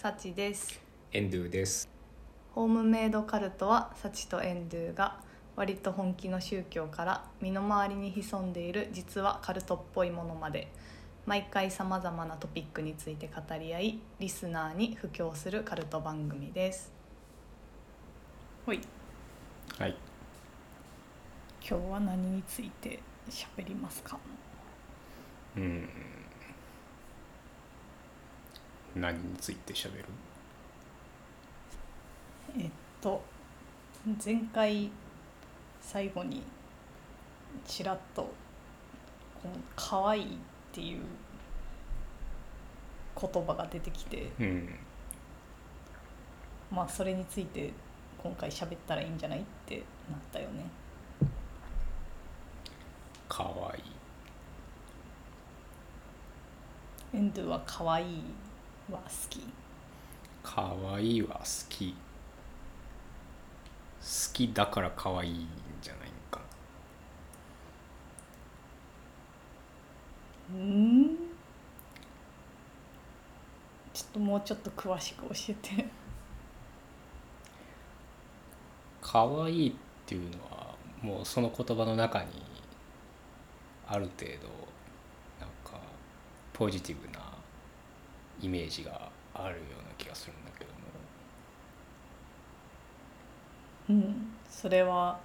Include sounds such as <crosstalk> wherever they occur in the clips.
サチです。エンドゥです。ホームメイドカルトはサチとエンドゥが割と本気の宗教から身の回りに潜んでいる実はカルトっぽいものまで。毎回さまざまなトピックについて語り合いリスナーに布教するカルト番組です。ほい。はい。今日は何について喋りますか？うん何について喋る？えっと前回最後にちらっとこの「可愛いっていう言葉が出てきてうん。まあそれについて今回喋ったらいいんじゃないってなったよね。かわいい。エンドゥは可愛いは好き。かわいいは好き。好きだからかわいいんじゃないかうん？ちょっともうちょっと詳しく教えて。かわいいっていうのはもうその言葉の中にある程度なんかポジティブなイメージがあるような気がするんだけども。うん。それは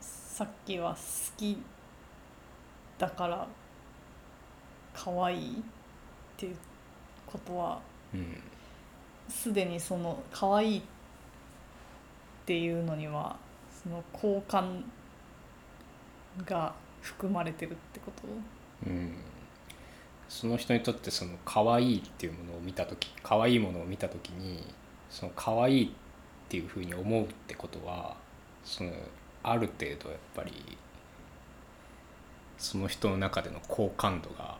さっきは好きだから可愛いっていうことはうん。すでにその可愛いっていうのにはその好感が含まれてるってこと？うんその人にとってその可愛いっていうものを見た時可愛いものを見た時にその可愛いっていうふうに思うってことはそのある程度やっぱりその人の中での好感度が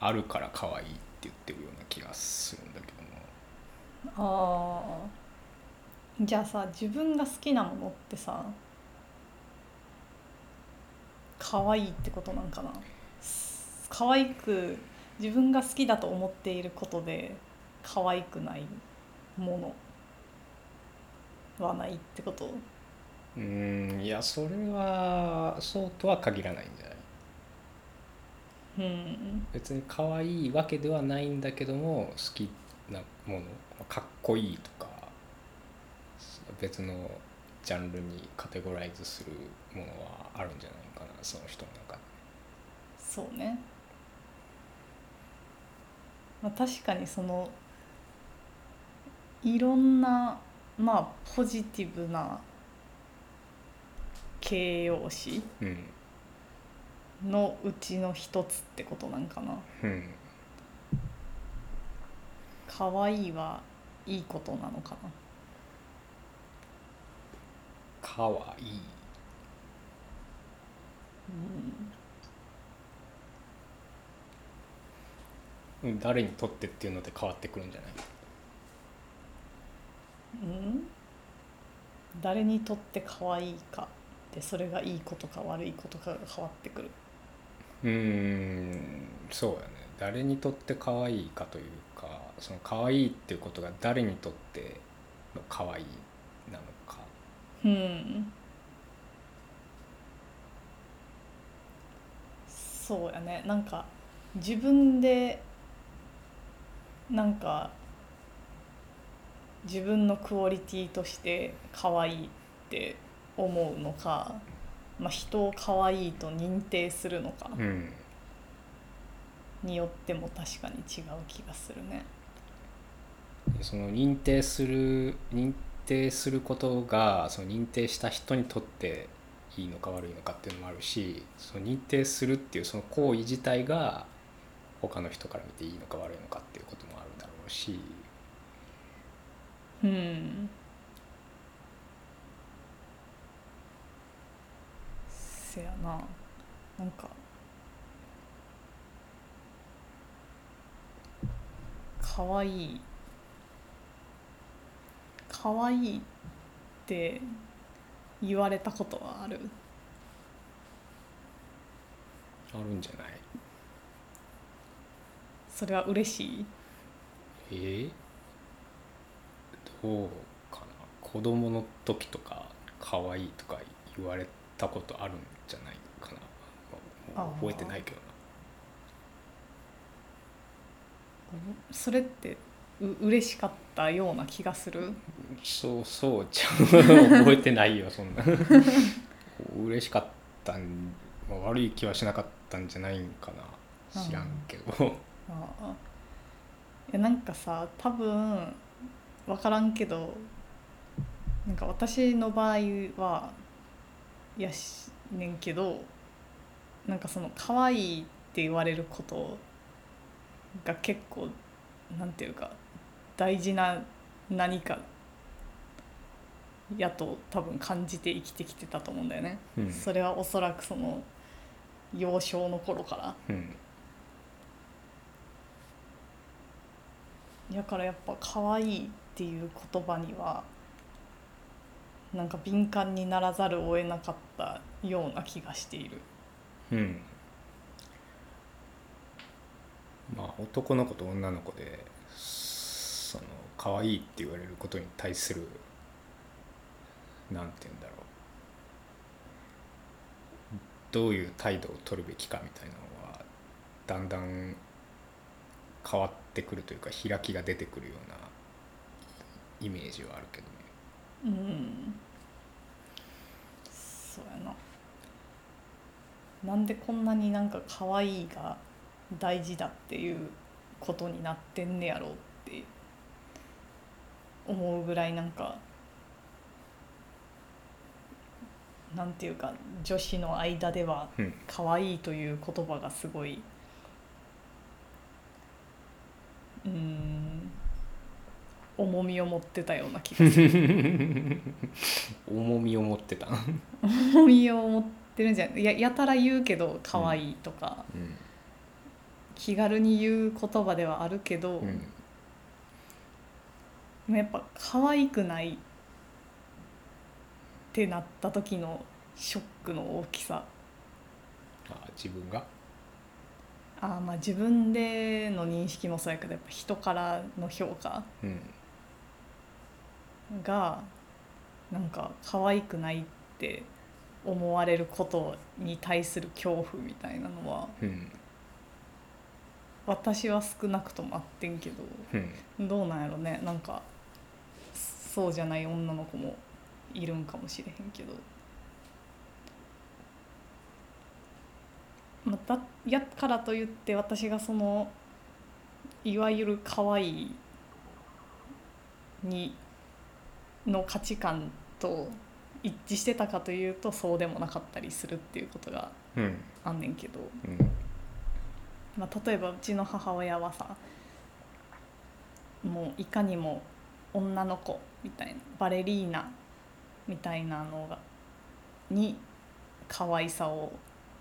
あるから可愛いって言ってるような気がするんだけども。ああじゃあさ自分が好きなものってさ可愛いってことなんかな？可愛く自分が好きだと思っていることで可愛くないものはないってこと？うーんいやそれはそうとは限らないんじゃない？うん。別に可愛いわけではないんだけども好きなものかっこいいとか別のジャンルにカテゴライズするものはあるんじゃないかなその人の中で。そうね、まあ、確かにそのいろんなまあポジティブな形容詞うんのうちの一つってことなんかな。うん可愛いはいいことなのかな。かわいい。うん誰にとってっていうので変わってくるんじゃない？うん？誰にとって可愛いかでそれがいいことか悪いことかが変わってくる。うーんそうやね。誰にとって可愛いかというかその可愛いっていうことが誰にとっての可愛いなのか。うん。そうやね。なんか自分でなんか自分のクオリティとして可愛いって思うのか、まあ、人を可愛いと認定するのかうんによっても確かに違う気がするね。その認定する認定することがその認定した人にとっていいのか悪いのかっていうのもあるしその認定するっていうその行為自体が他の人から見ていいのか悪いのかっていうこともあるだろうし。うん。せやな。なんか。かわい。いかわいいって言われたことはある？あるんじゃない？それは嬉しい。えー、どうかな？子供の時とか可愛いとか言われたことあるんじゃないかな、覚えてないけどな。それってう嬉しかったような気がする？そうそうじゃ覚えてないよそんな。<laughs> 嬉しかったん、まあ、悪い気はしなかったんじゃないんかな。知らんけどあやなんかさ多分分からんけどなんか私の場合はやしねんけどなんかその可愛いって言われることが結構なんていうか大事な何かやと多分感じて生きてきてたと思うんだよね。うん。それはおそらくその幼少の頃から。うんだからやっぱ可愛いっていう言葉にはなんか敏感にならざるを得なかったような気がしている。うん。まあ男の子と女の子でその可愛いって言われることに対するなんて言うんだろう。どういう態度を取るべきかみたいなのはだんだん変わってくるというか開きが出てくるようなイメージはあるけどね。うん。そうやな。なんでこんなになんか可愛いが大事だっていうことになってんねやろうって思うぐらいなんかなんていうか女子の間ではうん。可愛いという言葉がすごいうん。重みを持ってたような気がする。<laughs> 重みを持ってた。重みを持ってるんじゃない。ややたら言うけど可愛いとか、うん。気軽に言う言葉ではあるけど、うん。やっぱ可愛くないってなった時のショックの大きさ。あ自分が？あーまあ自分での認識もそうやけどやっぱ人からの評価うん。がなんか可愛くないって思われることに対する恐怖みたいなのはうん。私は少なくともあってんけどうん。どうなんやろね。なんかそうじゃない女の子もいるんかもしれへんけど、まあ、だやからといって私がそのいわゆる可愛いにの価値観と一致してたかというとそうでもなかったりするっていうことがうんあんねんけど。うんまあ、例えばうちの母親はさもういかにも女の子みたいなバレリーナみたいなのがに可愛さを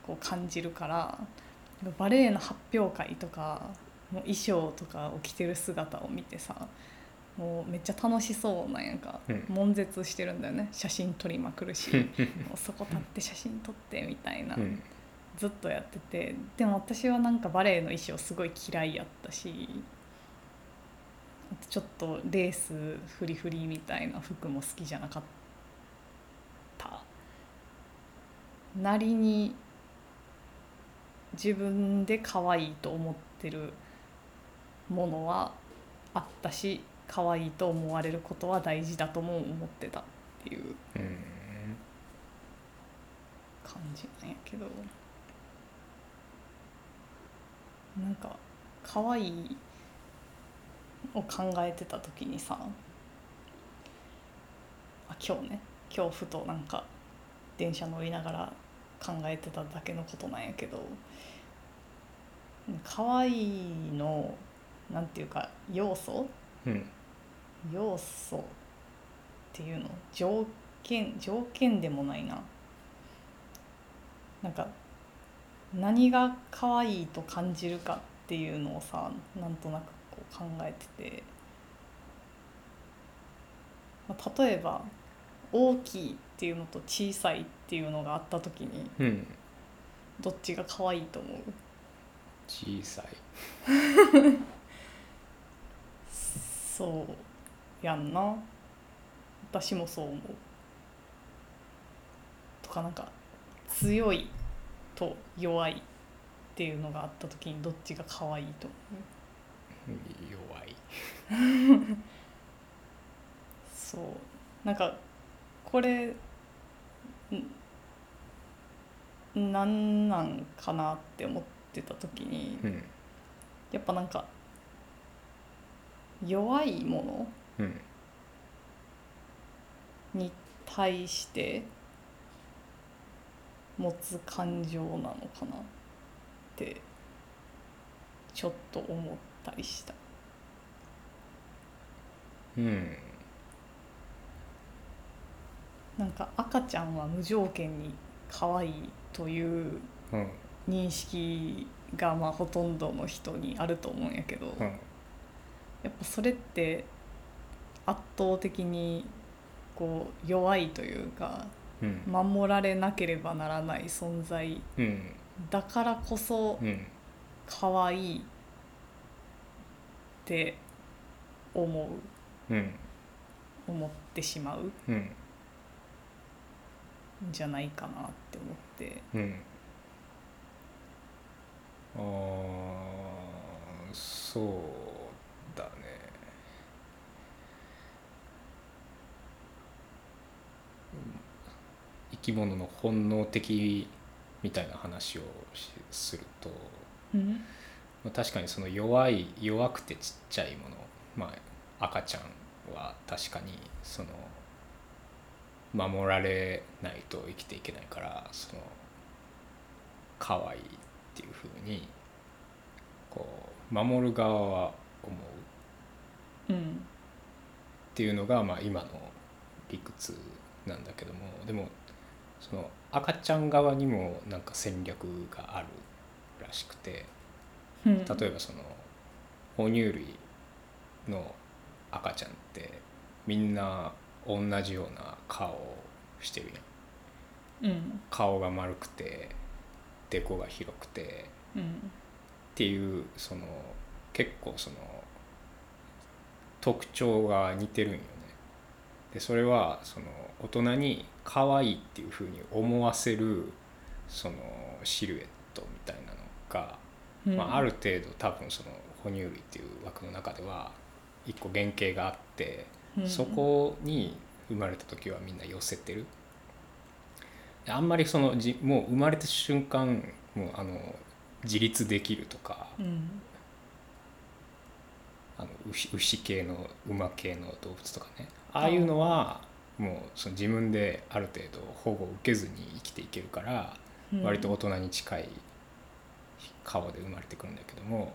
こう感じるからバレエの発表会とかもう衣装とかを着てる姿を見てさもうめっちゃ楽しそうなんやんか、うん。悶絶してるんだよね。写真撮りまくるし。もうそこ立って写真撮ってみたいな。うん。ずっとやってて。でも私はなんかバレエの衣装すごい嫌いやったしちょっとレースフリフリみたいな服も好きじゃなかった。なりに自分で可愛いと思ってるものはあったし可愛いと思われることは大事だとも思ってたっていう感じなんやけど。なんか可愛いを考えてた時にさあ今日ね今日ふとなんか電車乗りながら考えてただけのことなんやけど可愛いのなんていうか要素？うん。要素っていうの？条件条件でもないな。なんか何が可愛いと感じるかっていうのをさなんとなくこう考えてて、まあ、例えば大きいっていうのと小さいっていうのがあった時にうん。どっちが可愛いと思う？小さい。<laughs> そうやんな。私もそう思う。とかなんか強いと弱いっていうのがあった時にどっちが可愛いと思う？弱い。<laughs> そう。なんかこれんなんなんかなって思ってた時にうん。やっぱなんか弱いもうん。のに対して持つ感情なのかなってちょっと思ったりした。うんなんか赤ちゃんは無条件に可愛いといううん。認識がまあほとんどの人にあると思うんやけど、うん。やっぱそれって圧倒的にこう弱いというかうん。守られなければならない存在うん。だからこそうん。可愛いって思う。うん。思ってしまうじゃないかなって思って。うん。あーそうだね。うん。生き物の本能的みたいな話をしすると、うん。まあ確かにその弱い弱くてちっちゃいもの、まあ、赤ちゃんは確かにその守られないと生きていけないからその可愛いっていうふうにこう守る側は思ううんっていうのが、まあ、今の理屈なんだけどもでもその赤ちゃん側にもなんか戦略があるらしくて。うん例えばその哺乳類の赤ちゃんってみんな同じような顔をしてるやん。うん。顔が丸くてデコが広くてうんっていうその結構その特徴が似てるんよね。でそれはその大人に可愛いっていうふうに思わせるそのシルエットみたいなのがうん。まあ、ある程度多分その哺乳類っていう枠の中では一個原型があって、うんそこに生まれた時はみんな寄せてる。であんまりそのじもう生まれた瞬間もうあの自立できるとかうん。あの牛牛系の馬系の動物とかね。ああいうのはもうその自分である程度保護を受けずに生きていけるからうん。割と大人に近い顔で生まれてくるんだけども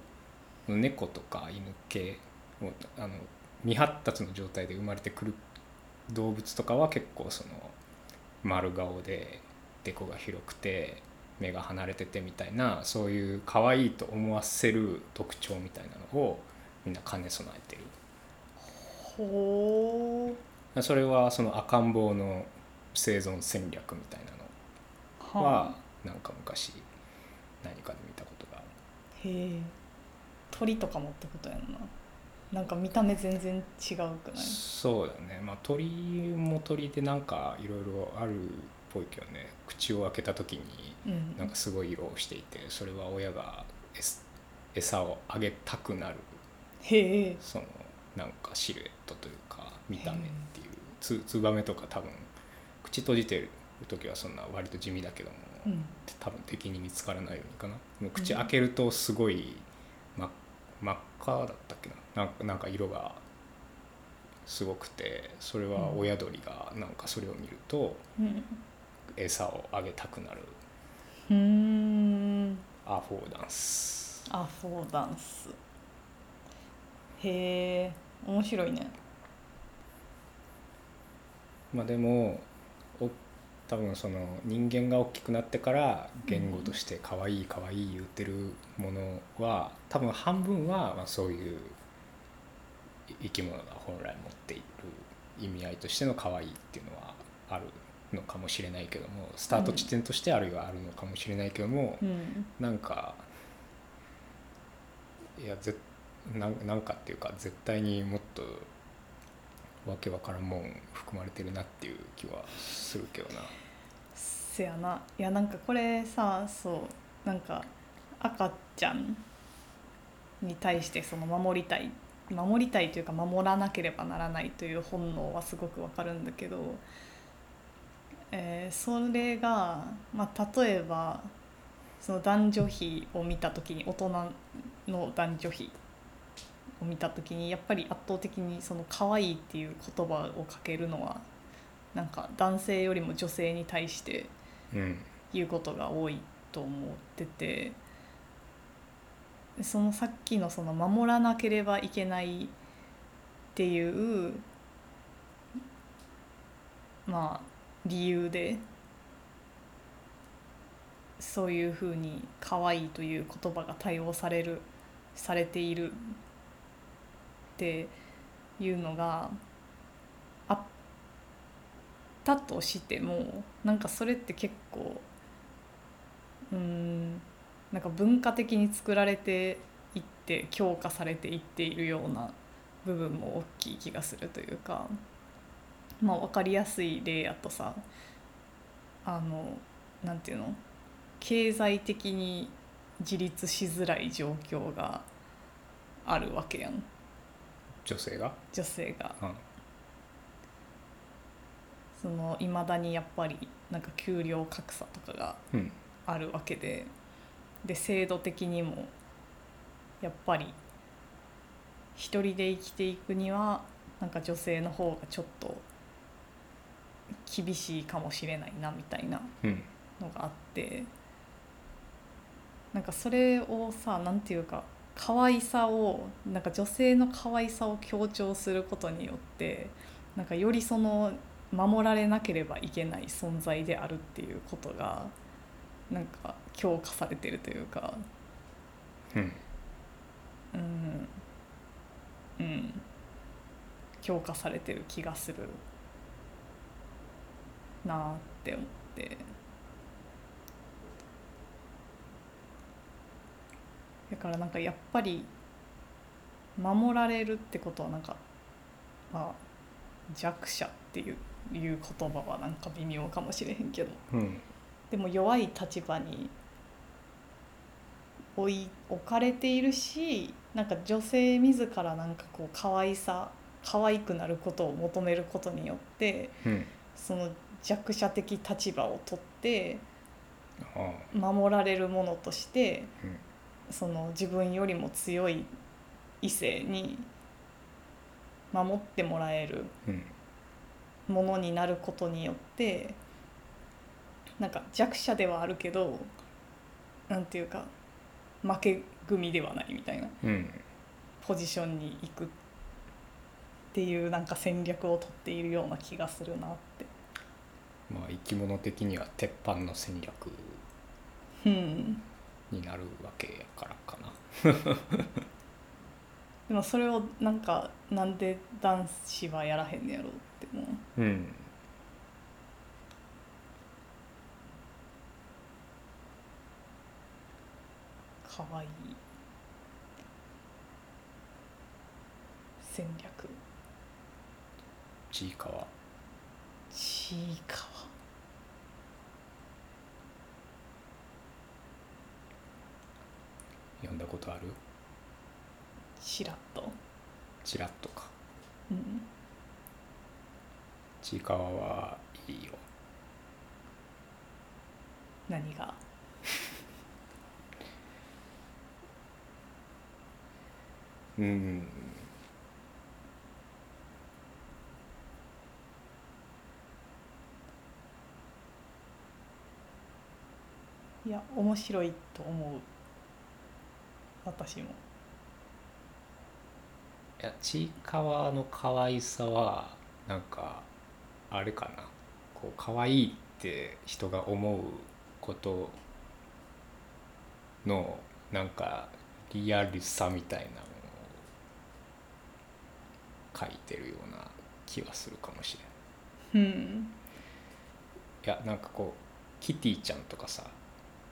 猫とか犬系もうあの未発達の状態で生まれてくる動物とかは結構その丸顔でデコが広くて目が離れててみたいなそういう可愛いと思わせる特徴みたいなのをみんな兼ね備えてる。ほそれはその赤ん坊の生存戦略みたいなのうはなんか昔何かで見たことがある。へえ。鳥とかもってことやんななんか見た目全然違うくない？そうだね。まあ鳥も鳥でなんかいろいろあるっぽいけどね。口を開けた時にうん。なんかすごい色をしていてそれは親が餌をあげたくなる。へえ。そのなんかシルエットというか見た目っていう。つツバメとか多分口閉じてる時はそんな割と地味だけども、うん。多分敵に見つからないようにかな。もう口開けるとすごい真っ真っ赤だったっけななんかなんか色がすごくてそれは親鳥がなんかそれを見るとうん。餌をあげたくなる。うーん。アフォーダンス。アフォーダンス。へえ面白いね。まあでもお多分その人間が大きくなってから言語として可愛い可愛い言ってるものは多分半分はまあそういう生き物が本来持っている意味合いとしての可愛いっていうのはあるのかもしれないけどもスタート地点としてあるいはあるのかもしれないけども、うん。なんかいやぜなんなんかっていうか絶対にもっとわけわからんもん含まれてるなっていう気はするけどな。せやな。いやなんかこれさそうなんか赤ちゃんに対してその守りたい守りたいというか守らなければならないという本能はすごくわかるんだけど、えーそれが、まあ、例えばその男女比を見た時に大人の男女比を見た時にやっぱり圧倒的にその可愛いっていう言葉をかけるのはなんか男性よりも女性に対してうん。言うことが多いと思っててそのさっきのその守らなければいけないっていうまあ理由でそういうふうに可愛いという言葉が対応されるされているっていうのがあったとしてもなんかそれって結構うんなんか文化的に作られていって強化されていっているような部分も大きい気がするというかまあ分かりやすい例やとさあのなんていうの？経済的に自立しづらい状況があるわけやん。女性が？女性が。うん。その未だにやっぱりなんか給料格差とかがうん。あるわけでで制度的にもやっぱり一人で生きていくにはなんか女性の方がちょっと厳しいかもしれないなみたいなうん。のがあってなんかそれをさなんていうか可愛さをなんか女性の可愛さを強調することによってなんかよりその守られなければいけない存在であるっていうことがなんか強化されてるというか。うん。うん。うん。強化されてる気がするなあって思って。だからなんかやっぱり守られるってことはなんかまあ弱者っていういう言葉はなんか微妙かもしれへんけど。うんでも弱い立場に置い置かれているしなんか女性自らなんかこう可愛さ可愛くなることを求めることによってうん。その弱者的立場を取って守られるものとしてうん。その自分よりも強い異性に守ってもらえるうん。ものになることによってなんか弱者ではあるけどなんていうか負け組ではないみたいなうん。ポジションに行くっていうなんか戦略を取っているような気がするなって。まあ生き物的には鉄板の戦略うん、になるわけやからかな。<laughs> でもそれをなんかなんで男子はやらへんねやろうってもう。うんかわいい戦略。ちいかわ。ちいかわ。読んだことある？ちらっと。ちらっとか。うん。ちいかわはいいよ。何が？うんいや面白いと思う。私も。いやちいかわの可愛さはなんかあれかな。こう可愛いって人が思うことのなんかリアルさみたいな。書いてるような気はするかもしれん。うん、いやなんかこうキティちゃんとかさ、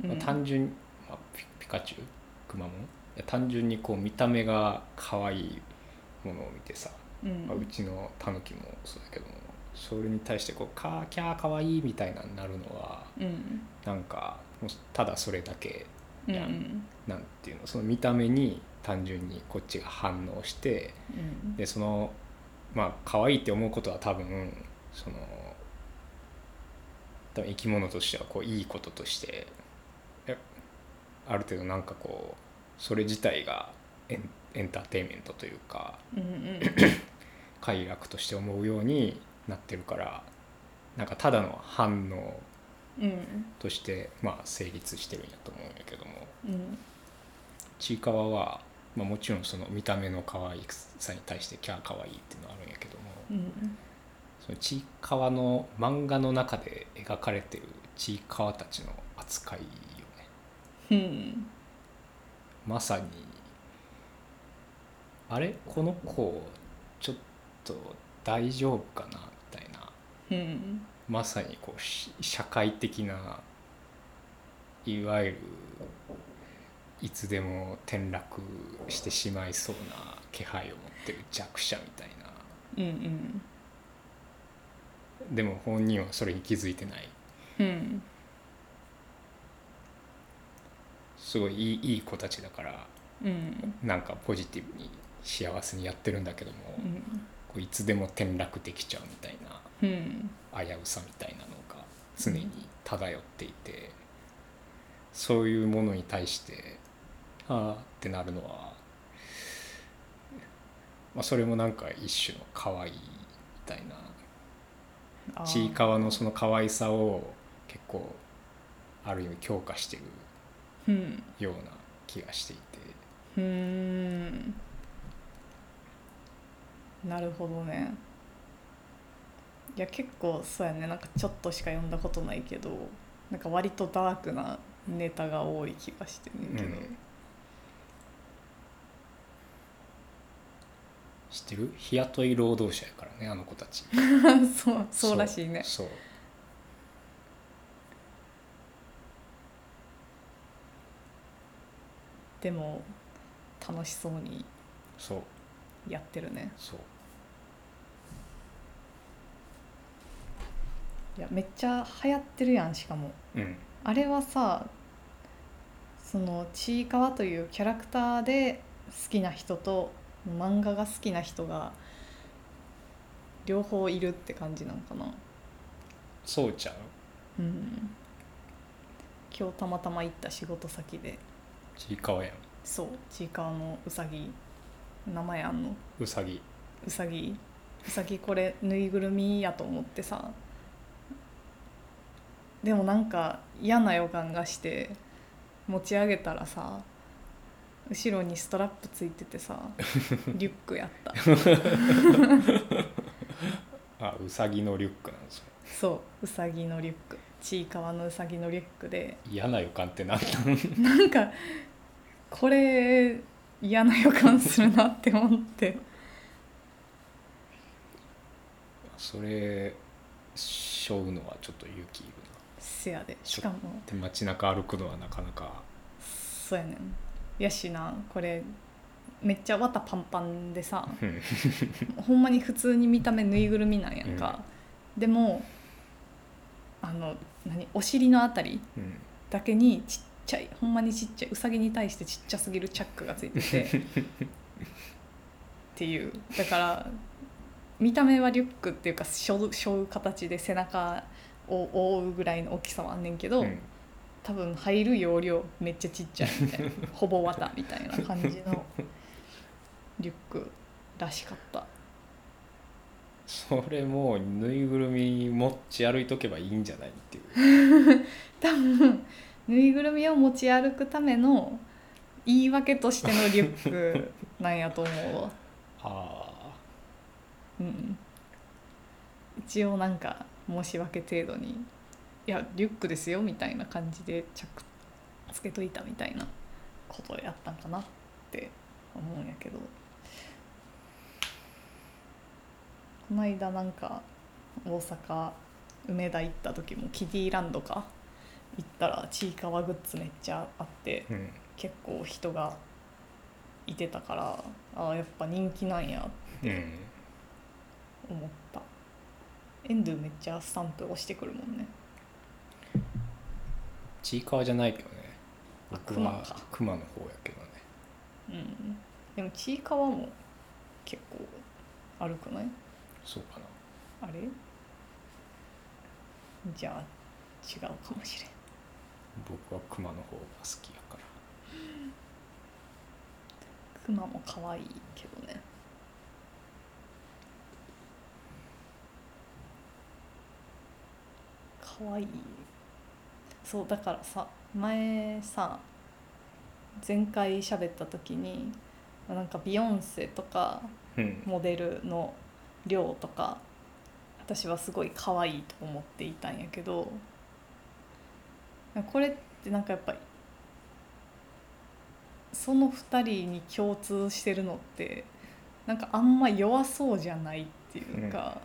うん。まあ単純、まあ、ピピカチュウ？くまモンや単純にこう見た目が可愛いものを見てさ、うん。まあうちのタヌキもそうだけどもそれに対してこう「カーキャーかわいい」みたいなになるのはうん。なんかもうただそれだけうん。なんていうの？その見た目に単純にこっちが反応してうん。でそのまあ可愛いって思うことは多分その多分生き物としてはこういいこととしてえある程度なんかこうそれ自体がエンエンターテインメントというかうんうん <clears throat> 快楽として思うようになってるからなんかただの反応うん。としてまあ成立してるんやと思うんやけども。うん。ちいかわは、まあ、もちろんその見た目の可愛さに対してキャー可愛いっていうのはあるんやけどもうんそのちいかわの漫画の中で描かれてるちいかわたちの扱いよね。うん。まさにあれ？この子ちょっと大丈夫かなみたいな。うん。まさにこうし社会的ないわゆるいつでも転落してしまいそうな気配を持ってる弱者みたいな。うんうん。でも本人はそれに気づいてない。うん。すごいいいいい子たちだからうん。なんかポジティブに幸せにやってるんだけども、うん。こういつでも転落できちゃうみたいなうん。危うさみたいなのが常に漂っていて、そういうものに対してああってなるのは、まあ、それもなんか一種の可愛いみたいな。ちいかわのその可愛さを結構ある意味強化してるうん。ような気がしていて。うーん。なるほどね。いや結構そうやね。なんかちょっとしか読んだことないけどなんか割とダークなネタが多い気がしてんねんけど、うん知ってる？日雇い労働者やからねあの子たち。<laughs> そうそうらしいね。そうでも楽しそうにそう。やってるね。そう。いやめっちゃ流行ってるやんしかも。うん。あれはさそのちいかわというキャラクターで好きな人と漫画が好きな人が両方いるって感じなんかな。そうちゃう？うん。今日たまたま行った仕事先で。ちいかわやん。そう。ちいかわのうさぎ。名前あんの？うさぎ。うさぎ。うさぎこれぬいぐるみやと思ってさ。でもなんか嫌な予感がして持ち上げたらさ後ろにストラップついててさ <laughs> リュックやった。<laughs> あうさぎのリュックなんですよそううさぎのリュック。ちいかわのうさぎのリュックで。嫌な予感って何なん <laughs> なんかこれ嫌な予感するなって思って。それ背負うのはちょっと勇気いるな。せやで。しかも。で街中歩くのはなかなか。そうやねんやしなこれめっちゃ綿パンパンでさうん。ほんまに普通に見た目ぬいぐるみなんやんか、でもあの何お尻のあたりうんだけにちっちゃいほんまにちっちゃいうさぎに対してちっちゃすぎるチャックがついてて。っていう。だから見た目はリュックっていうか背負う形で背中を覆うぐらいの大きさはあんねんけど、うん多分入る容量めっちゃちっちゃいみたいな。ほぼ綿みたいな感じの <laughs> リュックらしかった。それもうぬいぐるみ持ち歩いとけばいいんじゃないっていう。<laughs> 多分ぬいぐるみを持ち歩くための言い訳としてのリュックなんやと思うわ、<laughs> あうん、一応なんか申し訳程度に「いやリュックですよ」みたいな感じでチャックつけといたみたいなことをやったんかなって思うんやけど。この間なんか大阪梅田行った時もキディランドか行ったらちいかわグッズめっちゃあってあうん。結構人がいてたからああやっぱ人気なんやうん。思った。エンドゥめっちゃスタンプ押してくるもんねちいかわじゃないけどね。あ僕は熊か。熊の方やけどね。うん。でもちいかわも結構あるくない？そうかな。あれ？じゃあ違うかもしれん。僕は熊の方が好きやから。クマも可愛いけどね。可愛いそうだからさ前さ前回喋った時になんかビヨンセとかうん。モデルの量とか私はすごい可愛いと思っていたんやけどこれってなんかやっぱりその2人に共通してるのってなんかあんま弱そうじゃないっていうか、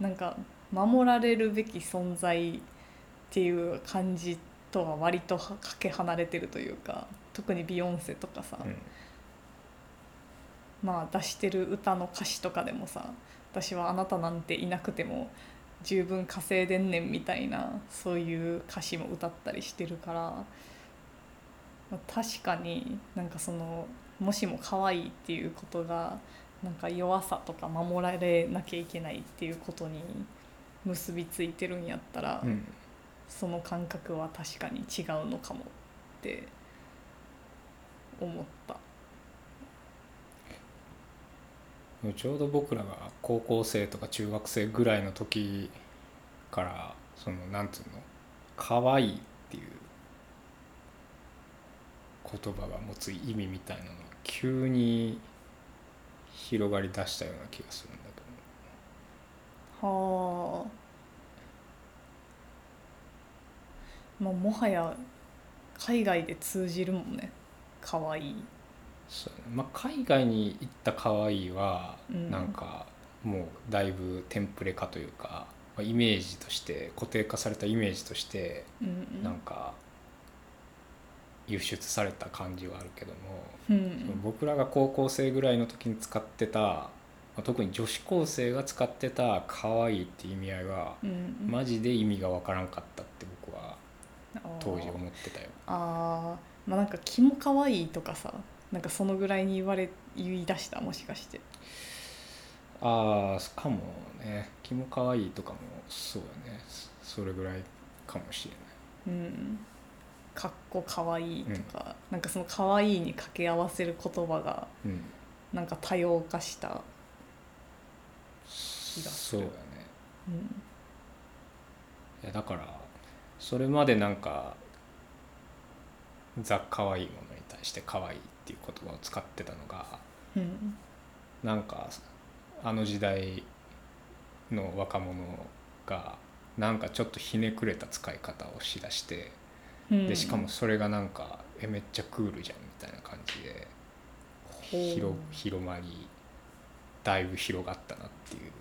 なんか守られるべき存在っていう感じとは割とかけ離れてるというか特にビヨンセとかさ、うん。まあ出してる歌の歌詞とかでもさ私はあなたなんていなくても十分稼いでんねんみたいなそういう歌詞も歌ったりしてるから、まあ確かになんかそのもしも可愛いっていうことがなんか弱さとか守られなきゃいけないっていうことに結びついてるんやったら、うんその感覚は確かに違うのかもって思った。ちょうど僕らが高校生とか中学生ぐらいの時からそのなんつうの可愛いっていう言葉が持つ意味みたいなのが急に広がりだしたような気がするんだけはあまあもはや海外で通じるもんね。可愛い。どそうね。まあ海外に行った可愛いはうん。なんかもうだいぶテンプレ化というか、まあイメージとして固定化されたイメージとしてうんなんか輸出された感じはあるけども、うん僕らが高校生ぐらいの時に使ってた、まあ特に女子高生が使ってた可愛いって意味合いはうんマジで意味がわからんかったって当時思ってたよ。あー。まあなんか気も可愛いとかさなんかそのぐらいに言われ言い出した？もしかして。ああかもね。気も可愛いとかもそうだね。それぐらいかもしれない。うん。かっこ可愛いとか、なんかその可愛いに掛け合わせる言葉がうん、なんか多様化した、がする。そうだね。うん、いやだからそれまでなんかザ・可愛いものに対して可愛いっていう言葉を使ってたのがうんなんかあの時代の若者がなんかちょっとひねくれた使い方をしだしてうん。でしかもそれがなんかえめっちゃクールじゃんみたいな感じで広広まりだいぶ広がったなっていう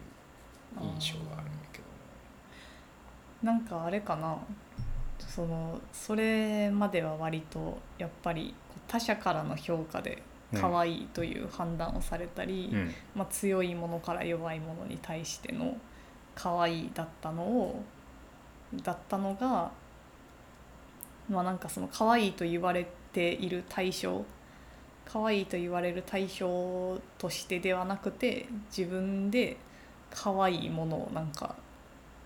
印象があるなんかあれかな。そのそれまでは割とやっぱり他者からの評価で可愛いという判断をされたり、うん。まあ、強いものから弱いものに対しての可愛いだったのをだったのがまあなんかその可愛いと言われている対象可愛いと言われる対象としてではなくて自分で可愛いものをなんか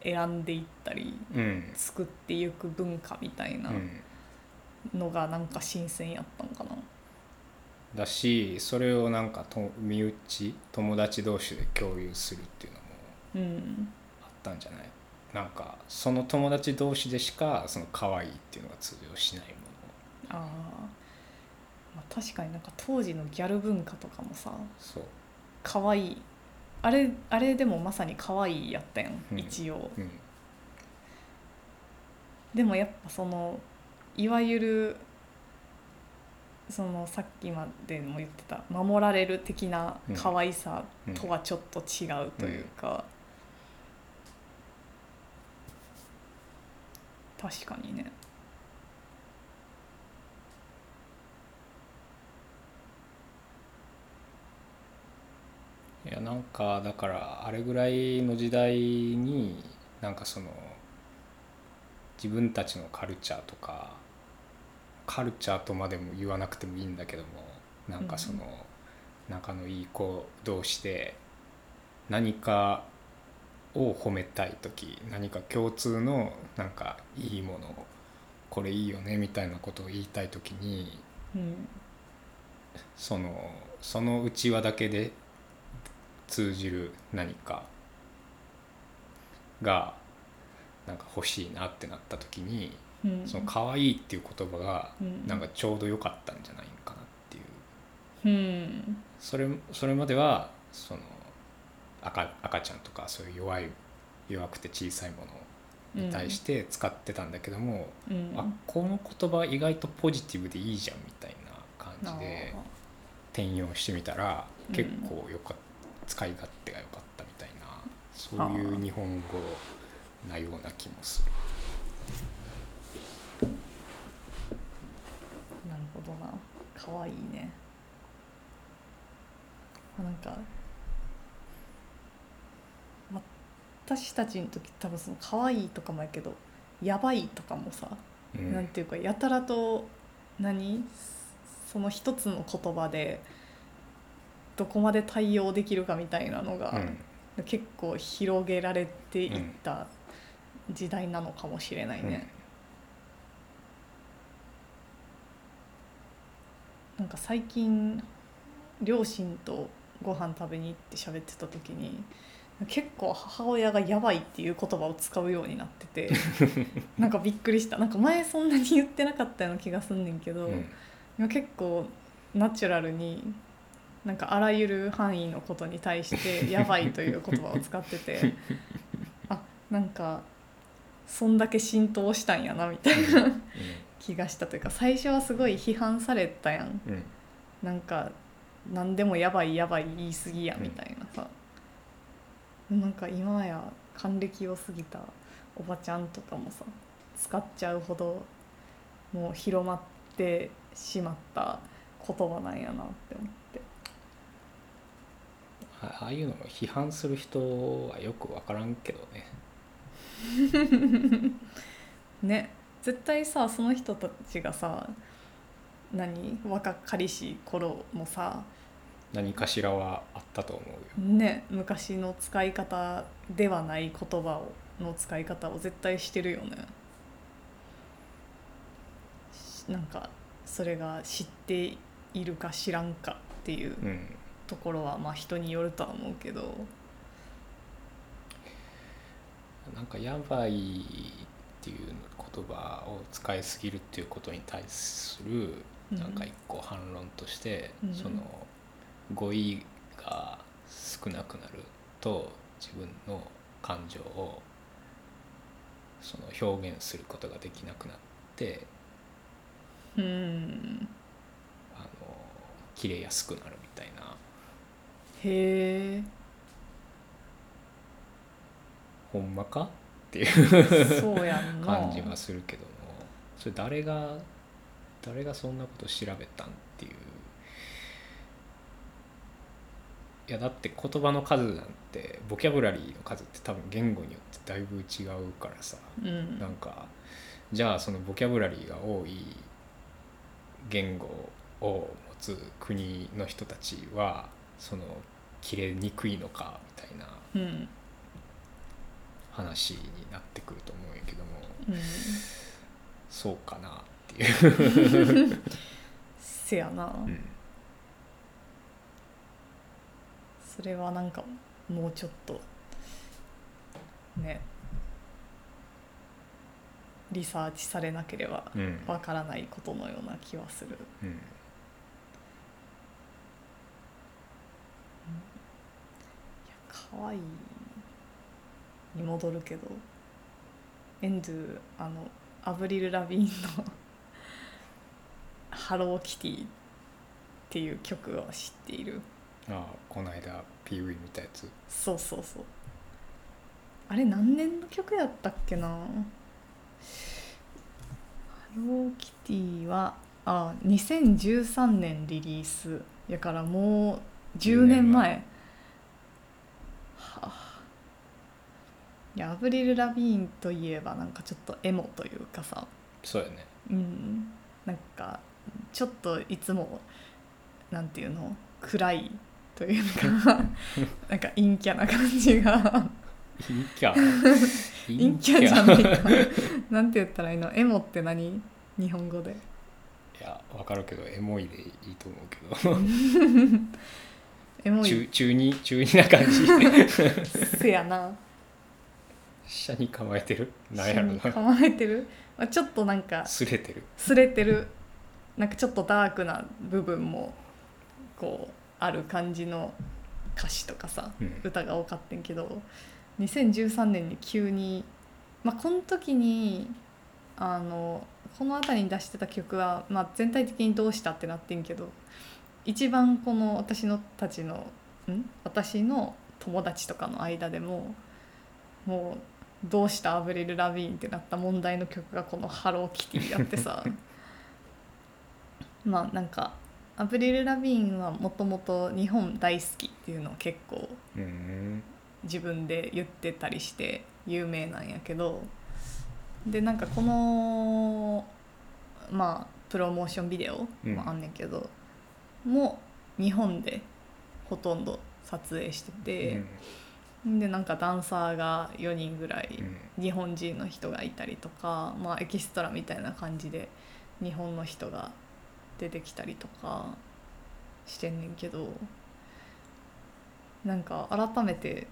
選んでいったりうん。作っていく文化みたいなうん。のがなんか新鮮やったのかな。だしそれをなんかと身内友達同士で共有するっていうのもうん。あったんじゃない？なんかその友達同士でしかその可愛いっていうのが通用しないもあー、まあ確かになんか当時のギャル文化とかもさのそう。可愛いあれあれでもまさに可愛いやったやん、うん。一応。うん。でもやっぱそのいわゆるそのさっきまでも言ってた守られる的な可愛さとはちょっと違うというか、確かにねなんかだからあれぐらいの時代になんかその自分たちのカルチャーとかカルチャーとまでも言わなくてもいいんだけどもなんかその、仲のいい子同士で何かを褒めたい時何か共通のなんかいいものこれいいよねみたいなことを言いたい時にうん。そのその内輪だけで通じる何かがなんか欲しいなってなった時にうん。その「可愛いっていう言葉がうん。なんかちょうど良かったんじゃないかなっていう。うん。それそれまではその赤赤ちゃんとかそういう弱い弱くて小さいものに対して使ってたんだけども、うん。あこの言葉意外とポジティブでいいじゃんみたいな感じで転用してみたらうん。結構よかっ使い勝手が良かったみたいなそういう日本語なような気もする。なるほどな。可愛いね。なんか私たちの時多分その可愛いとかもやけどやばいとかもさ、うん。なんていうかやたらと何？その一つの言葉でどこまで対応できるかみたいなのが、うん。結構広げられていった時代なのかもしれないね。なんか最近両親とご飯食べに行って喋ってた時に結構母親が「やばい」っていう言葉を使うようになってて <laughs> なんかびっくりした。なんか前そんなに言ってなかったような気がすんねんけど、うん。今結構ナチュラルになんかあらゆる範囲のことに対して「<laughs> やばい」という言葉を使っててあなんかそんだけ浸透したんやなみたいな気がしたというか最初はすごい批判されたやん。うん。うんなんか何でもやばいやばい言い過ぎやみたいなさ、なんか今や還暦を過ぎたおばちゃんとかもさ使っちゃうほどもう広まってしまった言葉なんやなって思ってあああいうのを批判する人はよく分からんけどね。<laughs> ね。絶対さその人たちがさ何？若かりし頃もさ何かしらはあったと思うよ。ね。昔の使い方ではない言葉をの使い方を絶対してるよね。しなんかそれが知っているか知らんかっていう。うんところはまあ人によるとは思うけど。なんか「やばい」っていう言葉を使いすぎるっていうことに対するうん。なんか一個反論として、うん。その語彙が少なくなると自分の感情をその表現することができなくなってうん。あの切れやすくなるへえほんまか？っていうそうやんな。感じはするけどもそれ誰が誰がそんなこと調べたんっていう。いやだって言葉の数なんてボキャブラリーの数って多分言語によってだいぶ違うからさ。うん。なんかじゃあそのボキャブラリーが多い言語を持つ国の人たちはその切れにくいのかみたいなうん話になってくると思うんやけどもうんそうかなっていう、<laughs> せやな、うん。それはなんかもうちょっとねリサーチされなければうん。わからないことのような気はする。うん、いや可愛いに戻るけどエンドゥあのアブリル・ラビーンの「ハローキティ」っていう曲を知っている。ああこの間 PV 見たやつ。そうそうそう。あれ何年の曲やったっけな？ハローキティはあ2013年リリースやからもう10年前いやアブリル・ラビーンといえばなんかちょっとエモというかさ。そうやね。うん。なんかちょっといつもなんていうの？暗いというか <laughs> なんか陰キャな感じが。陰キャ？陰キャじゃないか。なんて言ったらいいの？エモって何？日本語で。いやわかるけどエモいでいいと思うけど <laughs> エモ中い。中二中二な感じ。<laughs> せやな。下に構えてる？なんやろな。構えてる、まあ、ちょっとなんかすれてる。すれてる。なんかちょっとダークな部分もこうある感じの歌詞とかさ、うん。歌が多かったんけど2013年に急にまあこの時にあのこの辺りに出してた曲は、まあ、全体的にどうしたってなってんけど一番この私のたちのん？私の友達とかの間でももうどうしたアブリル・ラビーンってなった問題の曲がこの「ハローキティ」やってさ。<laughs> まあなんかアブリル・ラビーンはもともと日本大好きっていうのを結構うん自分で言ってたりして有名なんやけど。でなんかこのまあプロモーションビデオもあんねんけど、もう日本でほとんど撮影してて、でなんかダンサーが4人ぐらいうん。日本人の人がいたりとか、まあ、エキストラみたいな感じで日本の人が出てきたりとかしてんねんけどなんか改めて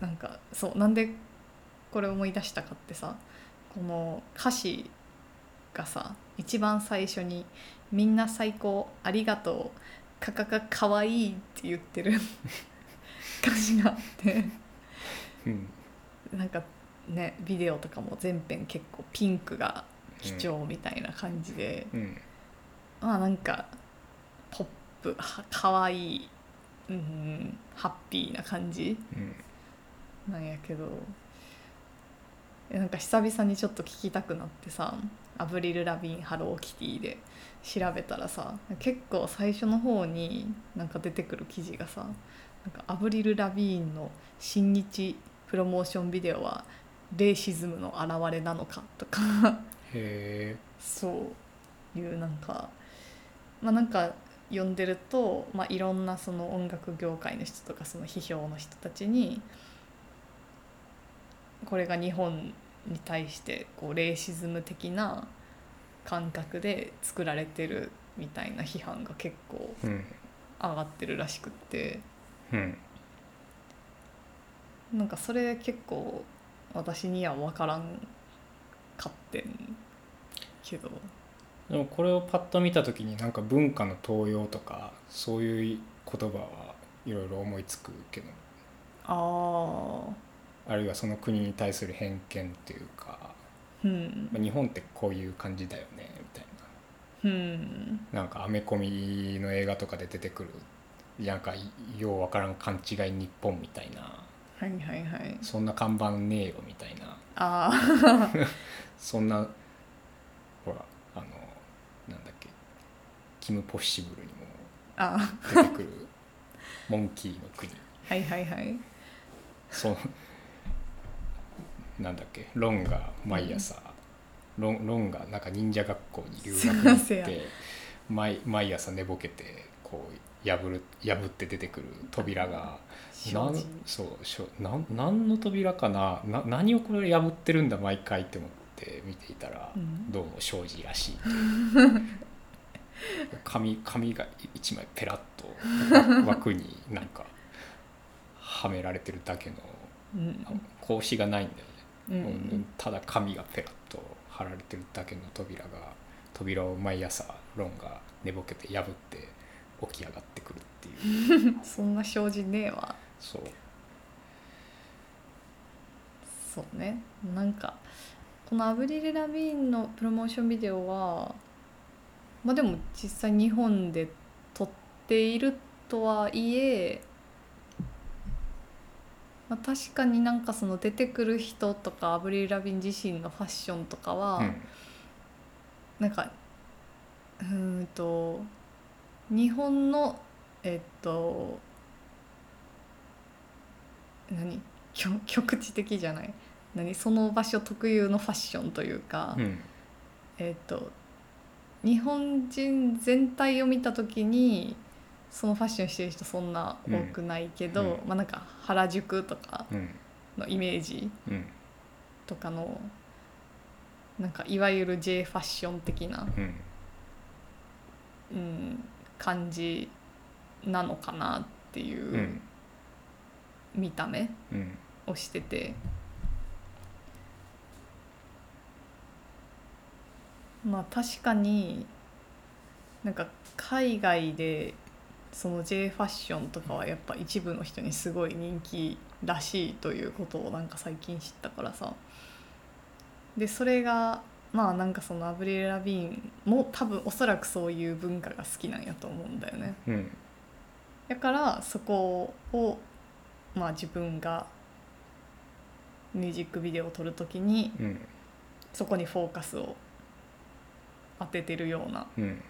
なんかそうなんでこれ思い出したかってさこの歌詞がさ一番最初に「みんな最高ありがとうかかかかわいい」って言ってる <laughs> 歌詞があって。うんなんかねビデオとかも全編結構ピンクが基調みたいな感じで、うんまあなんかポップはかわいい、うん、ハッピーな感じうんなんやけどえなんか久々にちょっと聞きたくなってさ「アブリル・ラビン・ハロー・キティ」で調べたらさ結構最初の方になんか出てくる記事がさなんかアブリル・ラビーンの新日プロモーションビデオはレイシズムの表れなのかとか。へえそういうなんかまあなんか読んでると、まあ、いろんなその音楽業界の人とかその批評の人たちにこれが日本に対してこうレイシズム的な感覚で作られてるみたいな批判が結構うん上がってるらしくってうん。なんかそれ結構私には分からんかってんけどでもこれをパッと見た時になんか文化の盗用とかそういう言葉はいろいろ思いつくけど。あああるいはその国に対する偏見っていうか、うん。まあ日本ってこういう感じだよねみたいうん。ななんかアメコミの映画とかで出てくるなんかようわからん勘違い日本みたいな。はいはいはい。そんな看板ねえよみたいな。ああ <laughs> そんなほらあのなんだっけ。キム・ポッシブルにもあ出てくる。モンキーの国。はいはいはい。そうなんだっけ？ロンが毎朝、ロンロンがなんか忍者学校に留学に行っせやて毎毎朝寝ぼけてこう破る破って出てくる扉がなんそうしょなん何の扉かな？な何をこれ破ってるんだ毎回って思って見ていたら、うん。どうも障子らしい。<laughs> 紙紙が一枚ペラッと枠になんかはめられてるだけのうん。格子がないんだよね、うんもうただ紙がペラッと貼られてるだけの扉が扉を毎朝ロンが寝ぼけて破って起き上がってくるっていう。<laughs> そんな障子ねえわそう。そうね。なんかこのアブリル・ラビーンのプロモーションビデオはまあでも実際日本で撮っているとはいえ、まあ、確かになんかその出てくる人とかアブリル・ラビーン自身のファッションとかは、うん。なんかうーんと日本のえっと何？局地的じゃない？何？その場所特有のファッションというか、うん。えっ、と日本人全体を見た時にそのファッションしてる人そんな多くないけど、うん。まあなんか原宿とかうん。のイメージうん。とかのなんかいわゆる J ファッション的な、うん。うん、感じなのかなっていううん。見た目うん。をしてて。まあ確かになんか海外でその J ファッションとかはやっぱ一部の人にすごい人気らしいということをなんか最近知ったからさ。でそれがまあなんかそのアブリル・ラビーンも多分おそらくそういう文化が好きなんやと思うんだよね。うん。だからそこをまあ自分がミュージックビデオを撮るときにうん。そこにフォーカスを当ててるようなうん。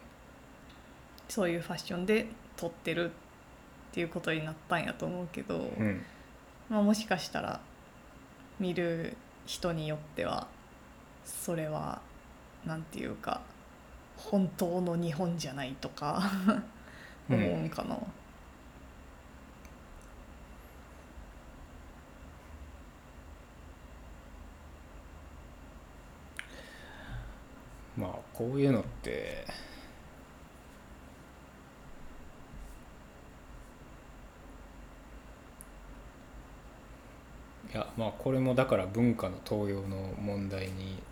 そういうファッションで撮ってるっていうことになったんやと思うけど、うんまあ、もしかしたら見る人によってはそれはなんていうか本当の日本じゃないとかうん思うんかな。まあこういうのっていやまあこれもだから文化の東洋の問題に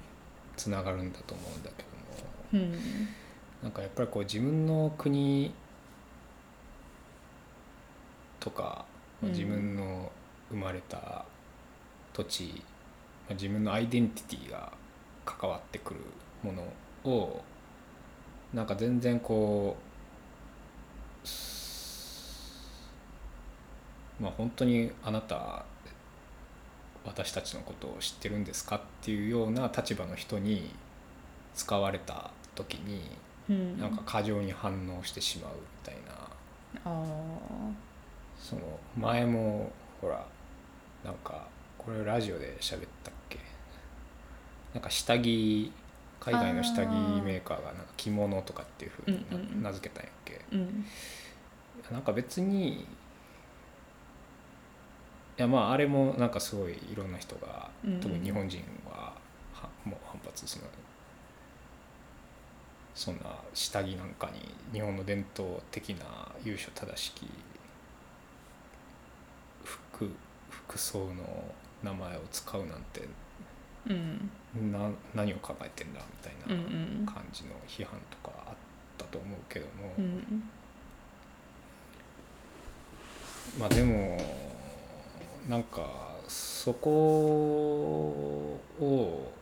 つながるんだと思うんだけども。うん。なんかやっぱりこう自分の国とか、うん自分の生まれた土地、まあ自分のアイデンティティが関わってくるものをなんか全然こうすまあ本当にあなた私たちのことを知ってるんですかっていうような立場の人に使われた時にうん。なんか過剰に反応してしまうみたいな。あその前もほらなんかこれラジオで喋ったっけ？なんか下着海外の下着メーカーがなんか着物とかっていうふうに名付けたんやっけ？ーうん。なんか別にいやまああれもなんかすごいいろんな人がうんうん。特に日本人ははもう反発するそんな下着なんかに日本の伝統的な由緒正しき服服装の名前を使うなんてうん。な何を考えてんだみたいな感じの批判とかあったと思うけども、うん。まあでもなんかそこを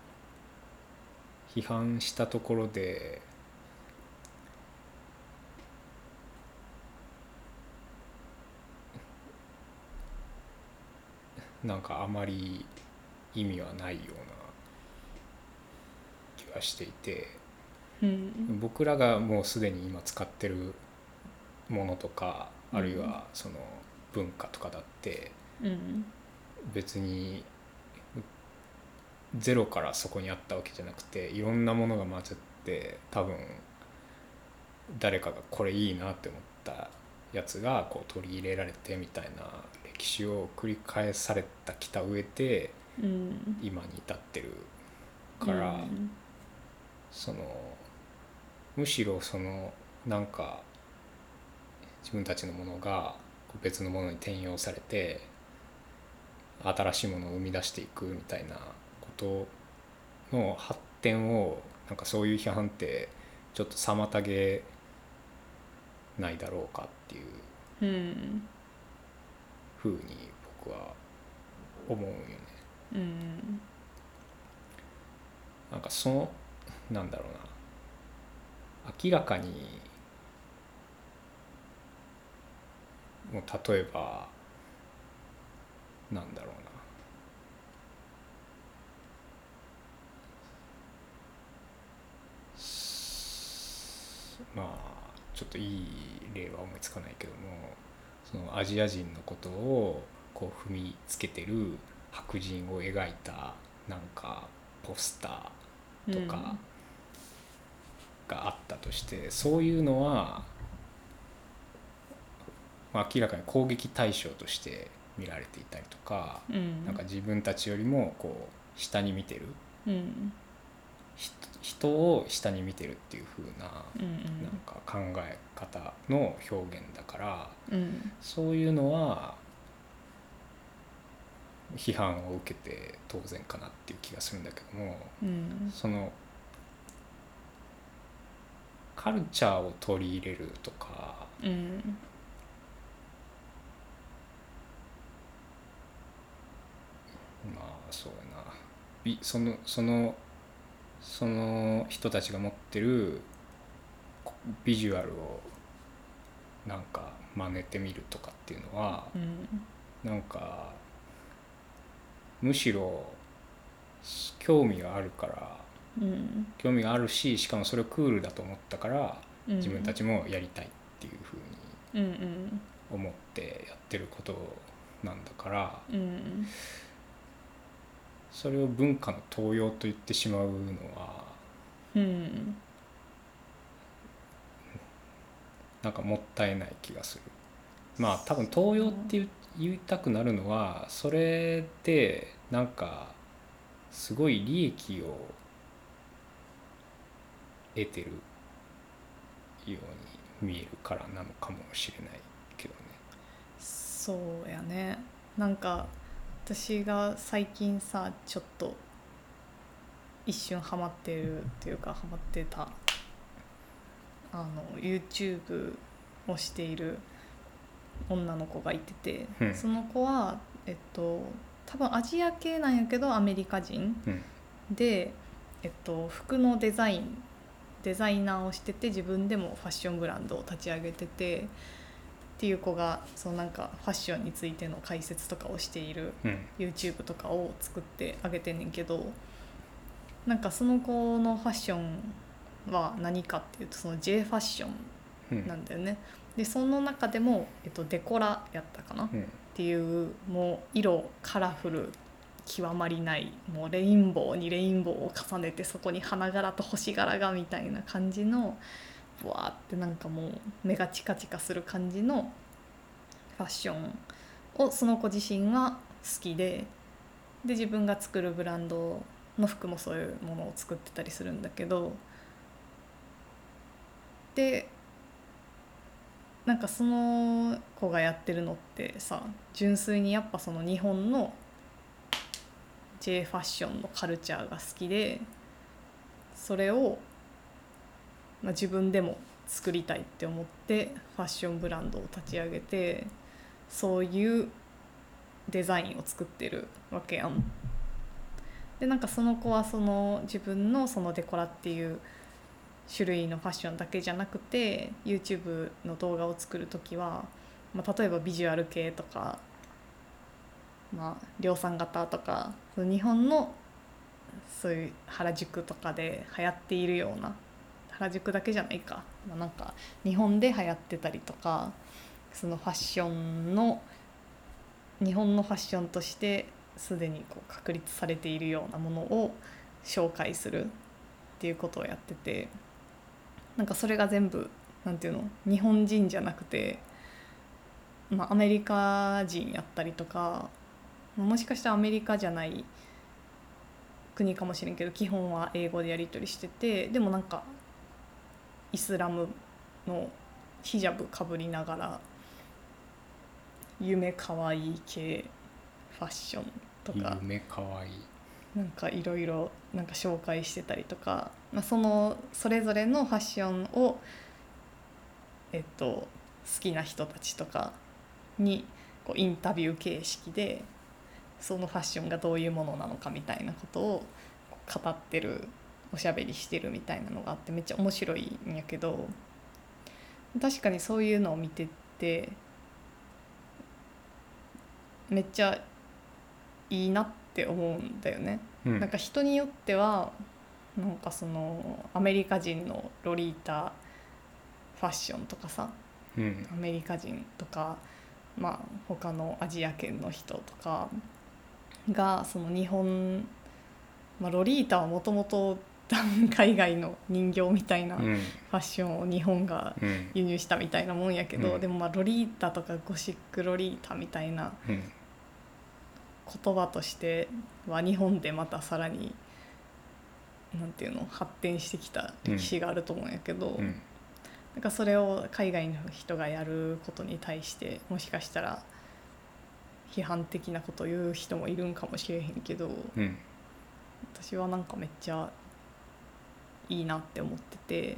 批判したところでなんかあまり意味はないような気がしていて。うん僕らがもうすでに今使ってるものとかうんあるいはその文化とかだってうん別にゼロからそこにあったわけじゃなくていろんなものが混ざって多分誰かがこれいいなって思ったやつがこう取り入れられてみたいな歴史を繰り返されたきた上で今に至ってるから。そのむしろそのなんか自分たちのものが別のものに転用されて新しいものを生み出していくみたいなことの発展をなんかそういう批判ってちょっと妨げないだろうかっていうふうに僕は思うよね。うんなんかそのなんだろうな明らかにもう例えばなんだろうな。まあちょっといい例は思いつかないけどもそのアジア人のことをこう踏みつけてる白人を描いたなんかポスターとかがあったとして、そういうのは、まあ、明らかに攻撃対象として見られていたりとか、うん。なんか自分たちよりもこう下に見てる。うん。ひ人を下に見てるっていう風なうんなんか考え方の表現だからうん。そういうのは批判を受けて当然かなっていう気がするんだけどもうん。そのカルチャーを取り入れるとかうんまあそうやな。びそのそのその人たちが持ってるこビジュアルをなんか真似てみるとかっていうのはうん。なんかむしろ興味があるからうん。興味があるししかもそれをクールだと思ったからうん。自分たちもやりたいっていうふうに思ってやってることなんだからうんそれを文化の盗用と言ってしまうのはうんなんかもったいない気がする。まあ多分盗用って言いたくなるのはそれでなんかすごい利益を得てるように見えるからなのかもしれないけどね。そうやね。なんか私が最近さちょっと一瞬ハマってるっていうかハマってたあの YouTube をしている女の子がいてて、うん。その子はえっと多分アジア系なんやけどアメリカ人うん。で、えっと、服のデザインデザイナーをしてて自分でもファッションブランドを立ち上げててっていう子がそのなんかファッションについての解説とかをしているうん。YouTube とかを作ってあげてんねんけどなんかその子のファッションは何かっていうとその J ファッショうん。ンなんだよね。でその中でも、えっと、デコラやったかな、うん。っていうもう色カラフル極まりないもうレインボーにレインボーを重ねてそこに花柄と星柄がみたいな感じのブワーってなんかもう目がチカチカする感じのファッションをその子自身は好きでで自分が作るブランドの服もそういうものを作ってたりするんだけどでなんかその子がやってるのってさ純粋にやっぱその日本の J ファッションのカルチャーが好きでそれを、まあ、自分でも作りたいって思ってファッションブランドを立ち上げてそういうデザインを作ってるわけやん。でなんかその子はその自分のそのデコラっていう種類のファッションだけじゃなくて YouTube の動画を作る時は、まあ、例えばビジュアル系とか、まあ、量産型とか日本のそういう原宿とかで流行っているような原宿だけじゃないか、まあ、なんか日本で流行ってたりとかそのファッションの日本のファッションとしてすでにこう確立されているようなものを紹介するっていうことをやっててなんかそれが全部なんていうの日本人じゃなくて、まあ、アメリカ人やったりとかもしかしたらアメリカじゃない国かもしれんけど基本は英語でやり取りしててでもなんかイスラムのヒジャブかぶりながら夢かわいい系ファッションとか。夢かわい。いなんかいろいろなんか紹介してたりとか、まあ、そのそれぞれのファッションを、えっと、好きな人たちとかにこうインタビュー形式でそのファッションがどういうものなのかみたいなことを語ってるおしゃべりしてるみたいなのがあってめっちゃ面白いんやけど確かにそういうのを見ててめっちゃいいなって思うんだよね。うんなんか人によってはなんかそのアメリカ人のロリータファッションとかさうんアメリカ人とかまあ他のアジア圏の人とかがその日本、まあ、ロリータはもともと海外の人形みたいなフうん。ァッションを日本がうん。輸入したみたいなもんやけど、うん。でもまあロリータとかゴシックロリータみたいなうん。言葉としては日本でまたさらになんていうの発展してきた歴史があると思うんやけど、うん。なんかそれを海外の人がやることに対してもしかしたら批判的なことを言う人もいるんかもしれへんけどうん。私はなんかめっちゃいいなって思ってて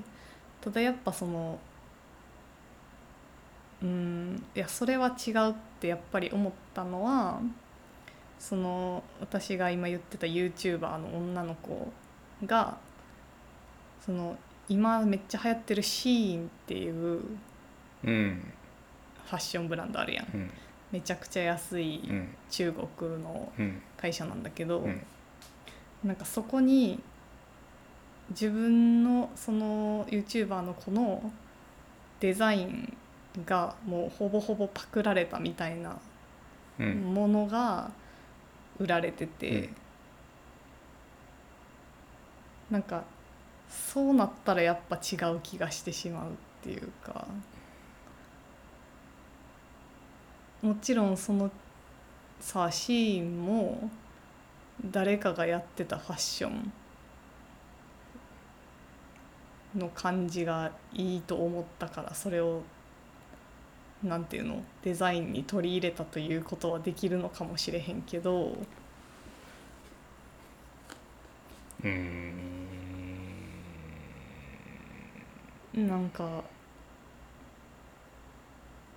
ただやっぱそのうんいやそれは違うってやっぱり思ったのはその私が今言ってた YouTuber の女の子がその今めっちゃ流行ってるシーンっていううんファッションブランドあるやん。うん。めちゃくちゃ安いうん。中国のうん。会社なんだけど、うん。なんかそこに自分のその YouTuber の子のデザインがもうほぼほぼパクられたみたいなうん。ものが売られてて、うん。なんかそうなったらやっぱ違う気がしてしまうっていうか。もちろんそのさあシーンも誰かがやってたファッションの感じがいいと思ったからそれをなんていうの？デザインに取り入れたということはできるのかもしれへんけど。うーん。なんか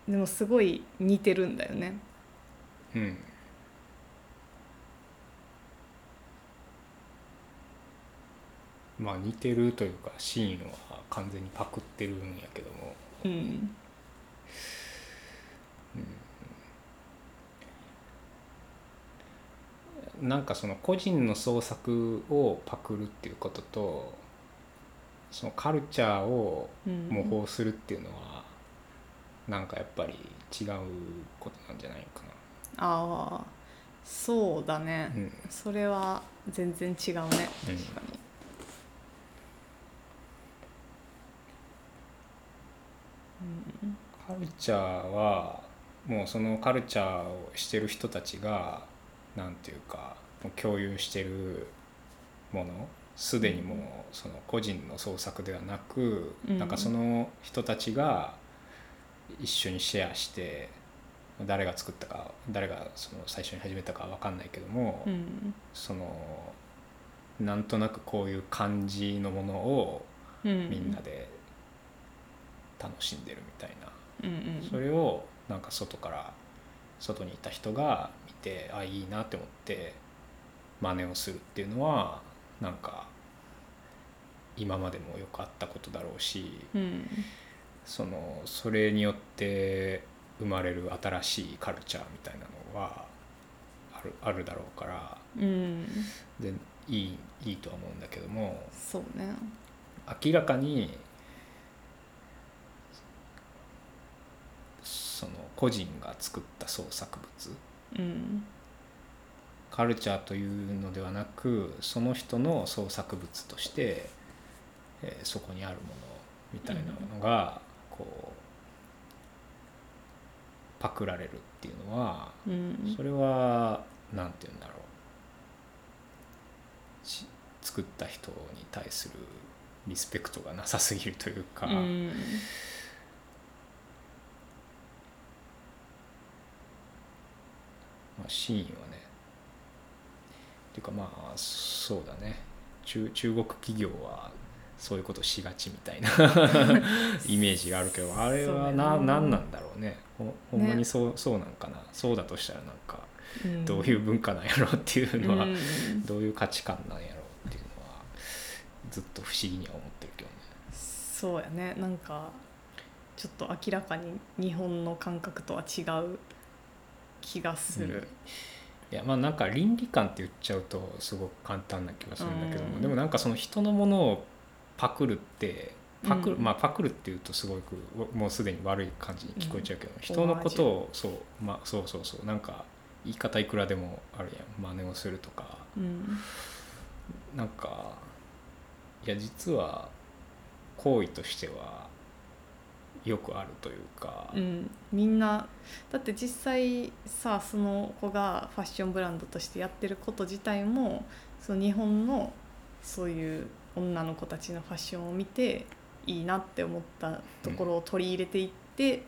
でもすごい似てるんだよね。うんまあ似てるというかシーンは完全にパクってるんやけども。うん。なんかその個人の創作をパクるっていうこととそのカルチャーをうん模倣するっていうのはなんかやっぱり違うことなんじゃないかああそうだね、な。うん。それは全然違うね。確かにカルチャーはもうそのカルチャーをしてる人たちがなんていうかもう共有してるものすでにもうその個人の創作ではなく、うん。なんかその人たちが一緒にシェアして誰が作ったか誰がその最初に始めたかわかんないけども、うん。そのなんとなくこういう感じのものをうん。みんなで楽しんでるみたいな。うんうん。それをなんか外から外にいた人が見てあいいなって思って真似をするっていうのはなんか今までもよくあったことだろうしうん。そのそれによって生まれる新しいカルチャーみたいなのはあるあるだろうからうん。でいいいいとは思うんだけどもそうね。明らかにその個人が作った創作物。うん。カルチャーというのではなくその人の創作物として、えーそこにあるものみたいなのがこうパクられるっていうのはうん。それは何て言うんだろう。し作った人に対するリスペクトがなさすぎるというか、うんまあ、シーンはね。っていうかまあそうだね。中中国企業はそういうことしがちみたいな <laughs> イメージがあるけどあれはな何なんだろうね。ほほんまにそう,、そうなんかな。そうだとしたらなんかうん。どういう文化なんやろうっていうのは、うん。どういう価値観なんやろうっていうのはずっと不思議には思ってるけどね。そうやね。なんかちょっと明らかに日本の感覚とは違う気がする、いやまあなんか倫理観って言っちゃうとすごく簡単な気がするんだけども、うん。でもなんかその人のものをパクるってパクる、うん。まあパクるっていうとすごくもうすでに悪い感じに聞こえちゃうけど、人のことをそう,、まあ、そうそうそう。なんか言い方いくらでもあるやん。真似をするとか。うん。なんかいや実は行為としてはよくあるというか、うん、みんなだって実際さその子がファッションブランドとしてやってること自体もその日本のそういう女の子たちのファッションを見ていいなって思ったところを取り入れていって、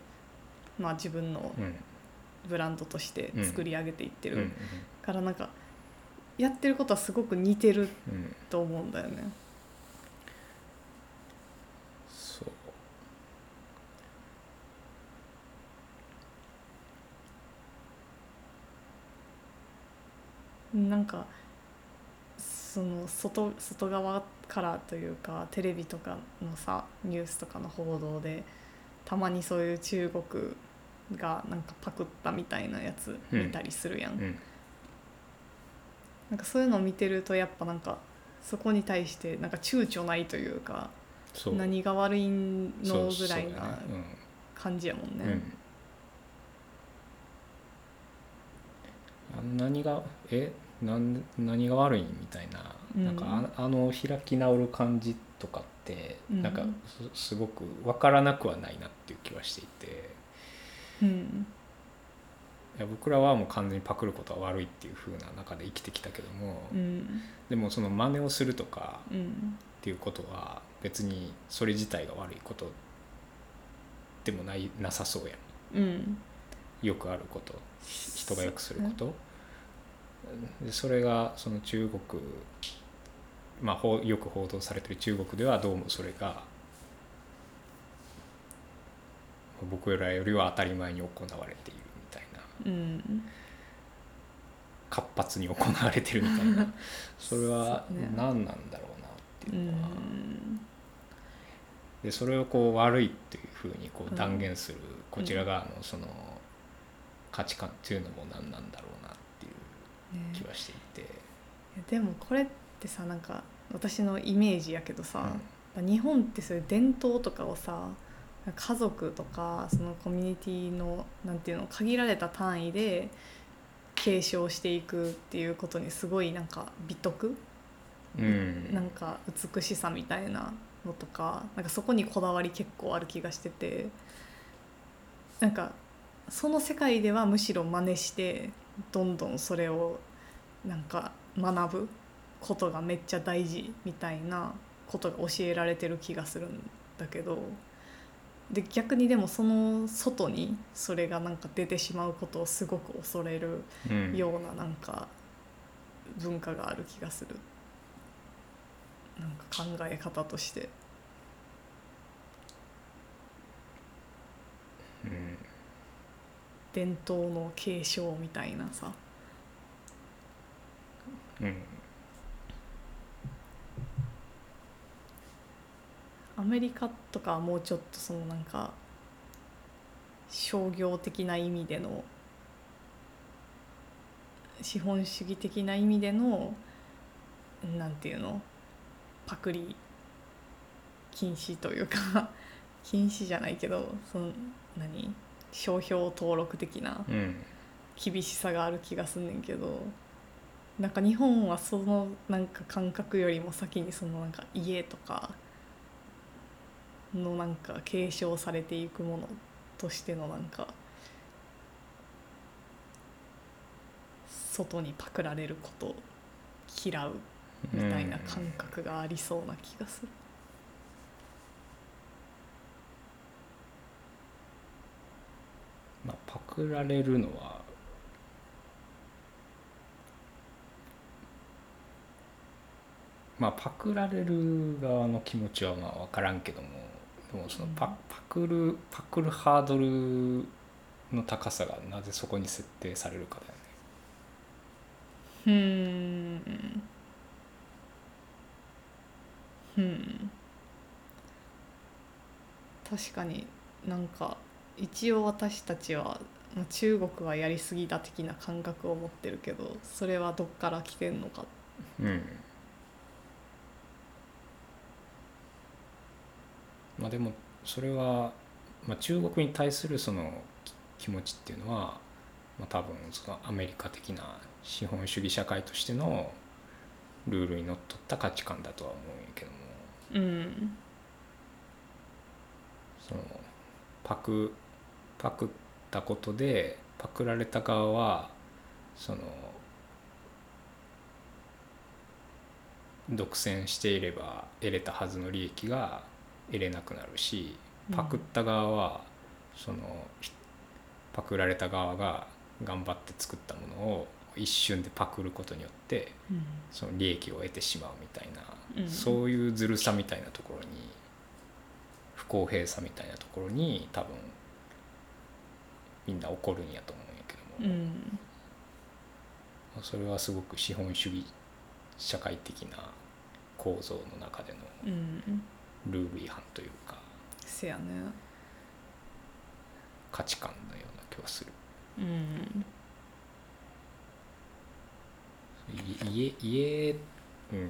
まあ、自分のうんブランドとして作り上げていってる、うん。うん。からなんかやってることはすごく似てるうんと思うんだよね。そうなんかその外外側からというかテレビとかのさニュースとかの報道でたまにそういう中国がなんかパクったみたいなやつ見たりするやん、うん。なんかそういうのを見てるとやっぱなんかそこに対してなんか躊躇ないというか何が悪いのぐらいな感じやもんね。うん。うん、あ何がえ？なん何が悪いみたいな,、うん。なんかああの開き直る感じとかって、うん。なんかすすごく分からなくはないなっていう気はしていて。うん。いや僕らはもう完全にパクることは悪いっていう風な中で生きてきたけども、うん。でもその真似をするとかうん。っていうことは別にそれ自体が悪いことでもないなさそうやん。うん。よくあること人がよくすること。でそれがその中国まあよく報道されてる中国ではどうもそれが僕らよりは当たり前に行われているみたいな。うん活発に行われてるみたいな。それは何なんだろうなってういうのは、ん。でそれをこう悪いっていうふうにこううん断言するこちら側のその価値観っていうのも何なんだろう気はしていて、いやでもこれってさなんか私のイメージやけどさ、日本ってそういう伝統とかをさ家族とかそのコミュニティのなんていうの限られた単位で継承していくっていうことにすごいなんか美徳、うん。なんか美しさみたいなのとかなんかそこにこだわり結構ある気がしててなんかその世界ではむしろ真似してどんどんそれをなんか学ぶことがめっちゃ大事みたいなことが教えられてる気がするんだけどで逆にでもその外にそれがなんか出てしまうことをすごく恐れるうん。ようななんか文化がある気がする。なんか考え方として。うん伝統の継承みたいなさ。うん。アメリカとかはもうちょっとそのなんか商業的な意味での資本主義的な意味でのなんていうのパクリ禁止というか。<laughs> 禁止じゃないけどその何商標登録的なうん厳しさがある気がすんねんけどなんか日本はそのなんか感覚よりも先にそのなんか家とかのなんか継承されていくものとしてのなんか外にパクられることを嫌うみたいな感覚がありそうな気がする。まあ、パクられるのはまあパクられる側の気持ちはまあ分からんけどもでもそのパうん。パクるパクるハードルの高さがなぜそこに設定されるかだよね。うーん。うん。確かになんか一応私たちはまあ中国はやりすぎだ的な感覚を持ってるけどそれはどっから来てんのか。うん。まあでもそれは、まあ、中国に対するそのき気持ちっていうのは、まあ、多分そのアメリカ的な資本主義社会としてのルールにのっとった価値観だとは思うんやけども。うん。そのパクパクったことでパクられた側はその独占していれば得れたはずの利益が得れなくなるしパクった側はそのひパクられた側が頑張って作ったものを一瞬でパクることによってうん。その利益を得てしまうみたいな、うん。そういうずるさみたいなところに不公平さみたいなところに多分みんな怒るんやと思うんやけども、うん。それはすごく資本主義社会的な構造の中でのうん。ルール違反というか。せやね。価値観のような気はする。うん。い家家うん。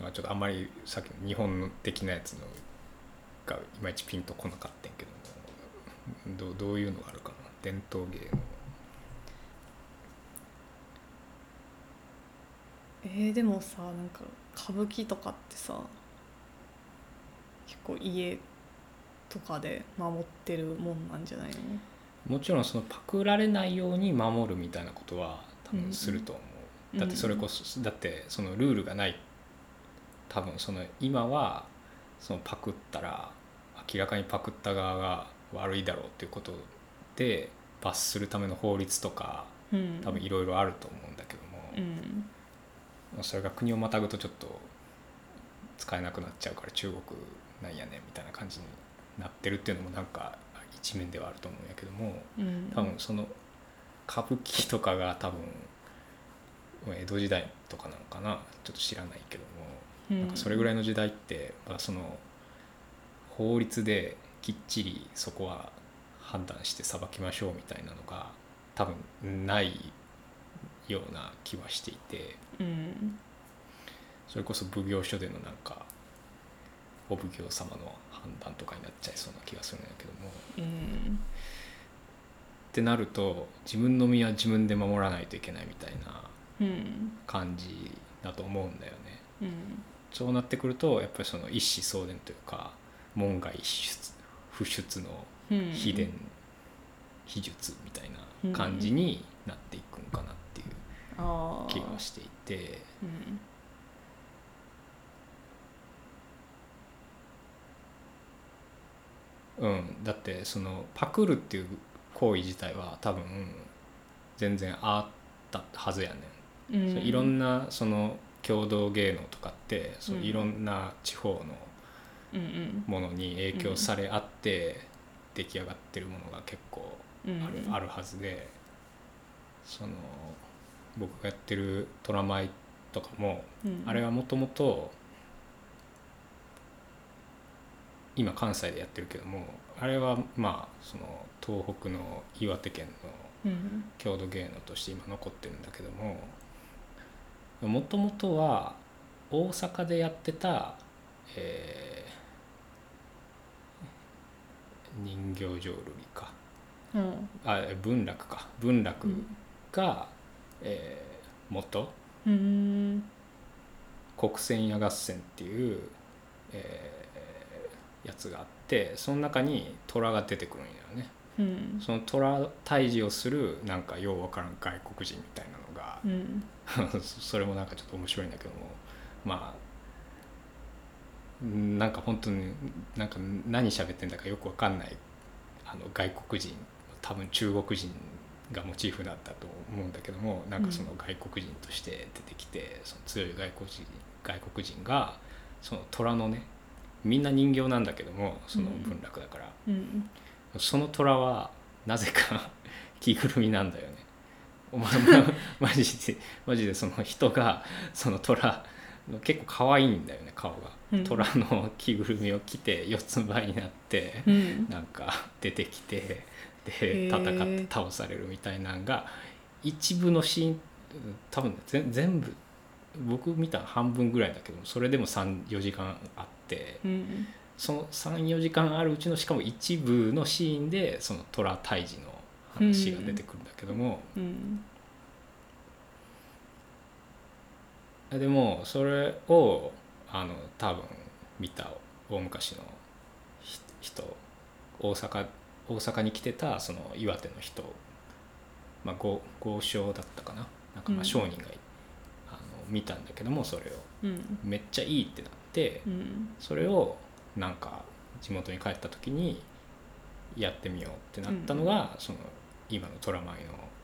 まあちょっとあんまりさっきの日本的なやつのがいまいちピンとこなかったんやけども。どうどういうのがあるかな伝統芸能。えー、でもさなんか歌舞伎とかってさ結構家とかで守ってるもんなんじゃないの？もちろんそのパクられないように守るみたいなことは多うん分すると思う、うん。だってそれこそだってそのルールがない。多分その今はそのパクったら明らかにパクった側が悪いだろうっていうことで罰するための法律とかうん。多分いろいろあると思うんだけども、うん。それが国をまたぐとちょっと使えなくなっちゃうから中国なんやねんみたいな感じになってるっていうのもなんか一面ではあると思うんやけどもうん。多分その歌舞伎とかが多分江戸時代とかなのかなちょっと知らないけどもなんかそれぐらいの時代ってまだその法律できっちりそこは判断して裁きましょうみたいなのが多分ないような気はしていて。うん。それこそ奉行所でのなんかお奉行様の判断とかになっちゃいそうな気がするんだけども。うん。ってなると自分の身は自分で守らないといけないみたいなうん。感じだと思うんだよね。うん。そうなってくるとやっぱりその一子相伝というか門外不出のうん秘伝。秘術みたいな感じになっていくんかなっていうああ気がしていて。うん。うん。だってそのパクるっていう行為自体は多分全然あったはずやねん。うん。そういろんなその郷土芸能とかってそううん。いろんな地方のものに影響され合って出来上がってるものが結構うん。ある,、あるはずでその僕がやってる「トラマイ」とかもうん。あれはもともと今関西でやってるけどもあれはまあその東北の岩手県のうん。郷土芸能として今残ってるんだけどももともとは大阪でやってた、えー人形浄瑠璃か。うん。あ文楽か。文楽うんが、えー元？うん。国選屋合戦っていう、えーやつがあってその中に虎が出てくるんだよね。うん。その虎退治をするなんかようわからん外国人みたいなのがうん。<laughs> それもなんかちょっと面白いんだけどもまあうんなんか本当になんか何喋ってんだかよくわかんないあの外国人多分中国人がモチーフだったと思うんだけどもなんかその外国人として出てきて、その強い外国人外国人がその虎のねみんな人形なんだけどもその文楽だから、うん。その虎はなぜか <laughs> 着ぐるみなんだよね。お前マジでマジでその人がその虎結構可愛いんだよね顔が、うん。虎の着ぐるみを着て四つん這いになって、うん。なんか出てきてでへ戦ーって倒されるみたいなんが一部のシーン多分ぜ全部僕見たの半分ぐらいだけどそれでも34時間あってうん。その34時間あるうちのしかも一部のシーンでその虎退治の話が出てくるんだけども、うんでもそれをあの多分見た大昔のひ人大阪大阪に来てたその岩手の人、まあ、豪豪商だったかな？なんかまうん。あ商人が、あの見たんだけどもそれを。うん。めっちゃいいってなって、うん。それをなんか地元に帰った時にやってみようってなったのが、その今の虎舞の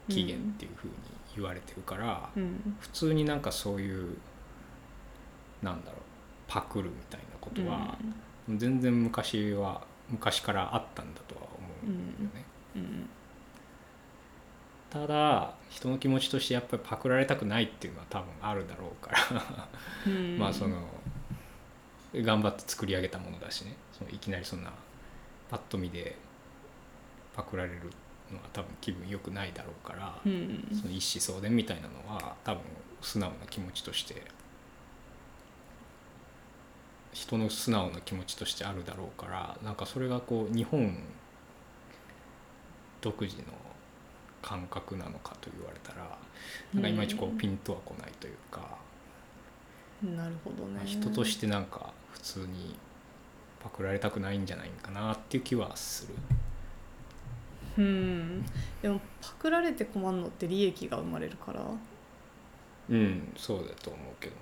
起源っていうふうに言われてるから、うん。普通になんかそういうなんだろうパクるみたいなことは、全然昔は昔からあったんだとは思うんだよね。うん。ただ人の気持ちとしてやっぱりパクられたくないっていうのは多分あるだろうから。うん。<laughs> まあその頑張って作り上げたものだしね。そのいきなりそんなパッと見でパクられるのは多分気分良くないだろうから、うんその一子相伝みたいなのは多分素直な気持ちとして人の素直な気持ちとしてあるだろうからなんかそれがこう日本独自の感覚なのかと言われたらなんかいまいちこうピンとは来ないというか、なるほどねまあ人としてなんか普通にパクられたくないんじゃないかなっていう気はする。うん。でもパクられて困るのって利益が生まれるから。うんそうだと思うけどね。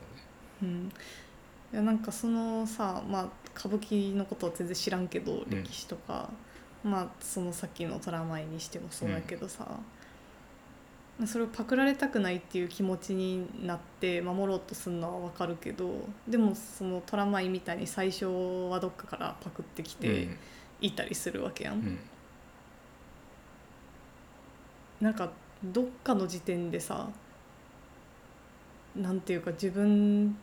うん。いやなんかそのさまあ歌舞伎のことは全然知らんけどん。歴史とか、まあそのさっきの虎舞にしてもそうだけどさ、それをパクられたくないっていう気持ちになって守ろうとするのはわかるけどでもその虎舞みたいに最初はどっかからパクってきていたりするわけやんうん。うんなんかどっかの時点でさなんていうか自分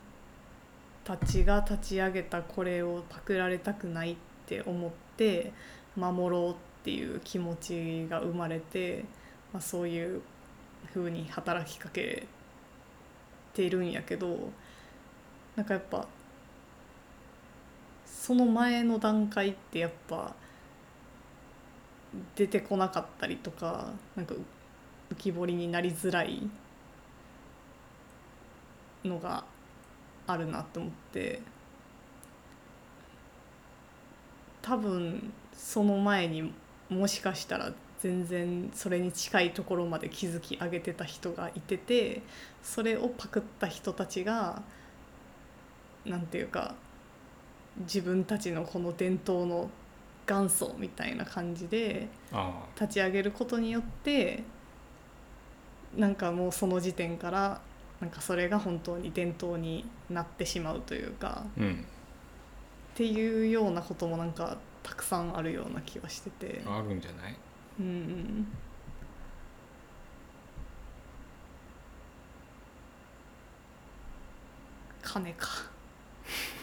たちが立ち上げたこれをパクられたくないって思って守ろうっていう気持ちが生まれて、まあ、そういう風に働きかけてるんやけどなんかやっぱその前の段階ってやっぱ出てこなかったりとかなんか浮き彫りになりづらいのがあるなと思って。多分その前にもしかしたら全然それに近いところまで築き上げてた人がいててそれをパクった人たちがなんていうか自分たちのこの伝統の元祖みたいな感じであ立ち上げることによってなんかもうその時点からなんかそれが本当に伝統になってしまうというかあうん。っていうようなこともなんかたくさんあるような気がしてて。あるんじゃない？うんうん。金か <laughs>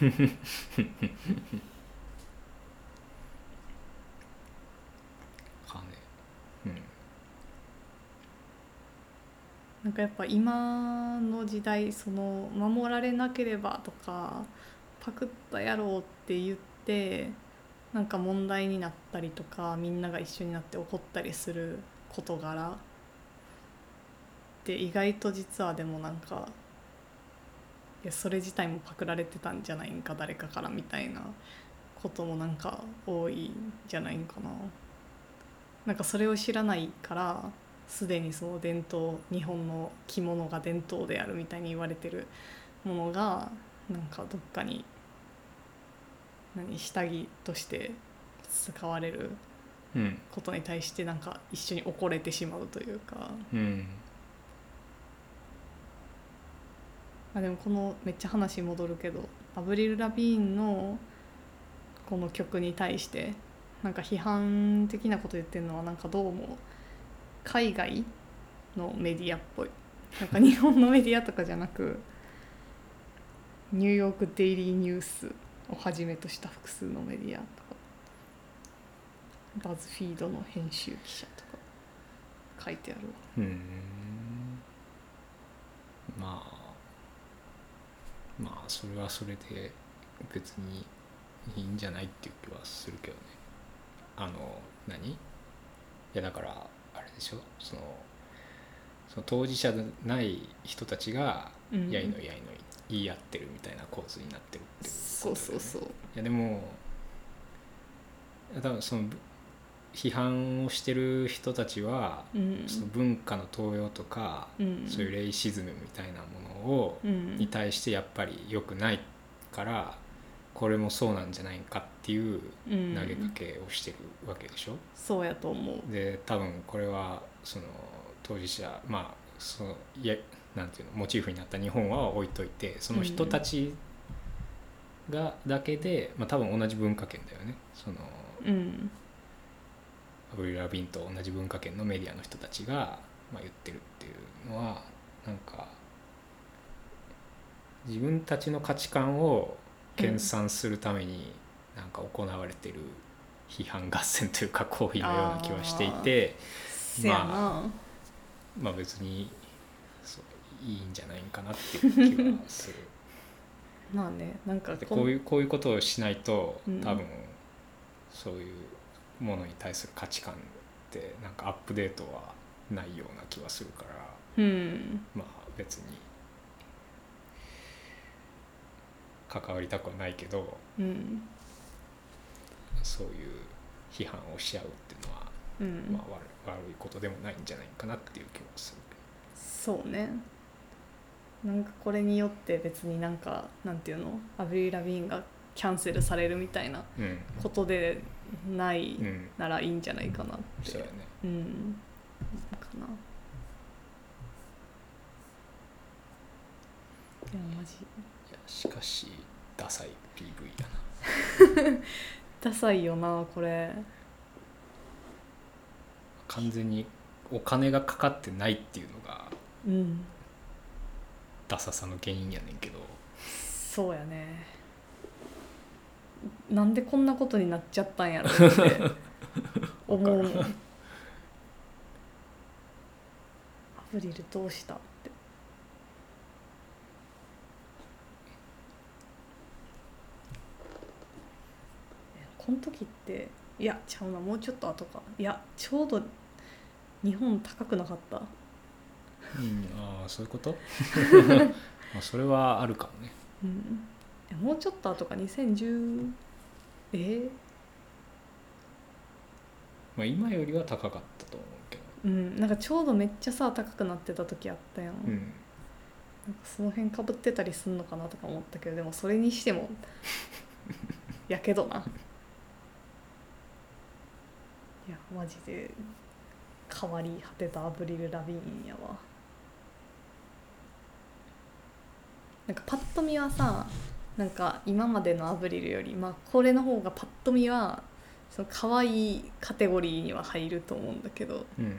金うんなんかやっぱ今の時代その守られなければとかパクったやろうって言ってなんか問題になったりとかみんなが一緒になって怒ったりする事柄って意外と実はでもなんかいやそれ自体もパクられてたんじゃないんか誰かからみたいなこともなんか多いんじゃないんかな。なんかそれを知らないからすでにその伝統日本の着物が伝統であるみたいに言われてるものがなんかどっかに何下着として使われるうん。ことに対してなんか一緒に怒れてしまうというか。うん。あでもこのめっちゃ話戻るけどアブリル・ラビーンのこの曲に対してなんか批判的なこと言ってるのはなんかどうも海外のメディアっぽい。なんか日本のメディアとかじゃなくニューヨーク・デイリー・ニュースをはじめとした複数のメディアとかバズフィードの編集記者とか書いてあるわ。うん。まあまあそれはそれで別にいいんじゃないっていう気はするけどね。あの何？いやだからでしょ？そのその当事者でない人たちがうん。やいのやいの言い合ってるみたいな構図になってるっていうそうそうそう。いやでも多分そのぶ批判をしてる人たちは、うん。その文化の盗用とか、うん。そういうレイシズムみたいなものを、うん。に対してやっぱり良くないからこれもそうなんじゃないかっていううん。投げかけをしてるわけでしょ、そうやと思う。で多分これはその当事者まあそのいやなんていうのモチーフになった日本は置いといてその人たちがだけで、まあ、多分同じ文化圏だよね。そのうん。アブリル・ラビンと同じ文化圏のメディアの人たちが、まあ、言ってるっていうのはなんか自分たちの価値観を研鑽するためになんか行われてる批判合戦というか行為のような気はしていてせやな、まあ別にいいんじゃないかなっていう気はする。<laughs> まあねなんかでこういうこういうことをしないとうん。多分そういうものに対する価値観ってなんかアップデートはないような気はするからうん。まあ別に関わりたくはないけどうんそういう批判をし合うっていうのは、うん、まあ、悪悪いことでもないんじゃないかなっていう気はするそうね。なんかこれによって別になんかなんていうの？アブリル・ラビーンがキャンセルされるみたいなことでないうんならいいんじゃないかなって。そうやね。うん。かな。いやマジ。いやしかしダサい PV やな <laughs> ダサいよなこれ。完全にお金がかかってないっていうのがうん。ダサさの原因やねんけど。そうやね。なんでこんなことになっちゃったんやろって <laughs> 思う。アブリルどうしたってえこの時っていやちゃうなもうちょっと後か。いやちょうど日本高くなかった。うんああそういうこと？<laughs> まあそれはあるかもね。うん。もうちょっと後か。2010えー？まあ今よりは高かったと思うけど。うん、なんかちょうどめっちゃさ高くなってた時あったやん,、うん。なんかその辺かぶってたりすんのかなとか思ったけどでもそれにしても <laughs> やけどないやマジで。変わり果てたアブリル・ラビーンやわ。なんかパッと見はさなんか今までのアブリルよりまあこれの方がパッと見はその可愛いカテゴリーには入ると思うんだけど。うん。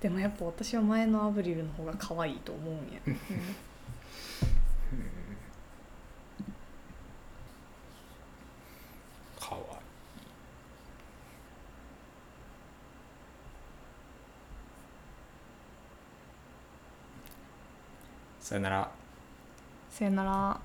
でもやっぱ私は前のアブリルの方が可愛いと思うんや、か <laughs> わいいさよなら。さよなら。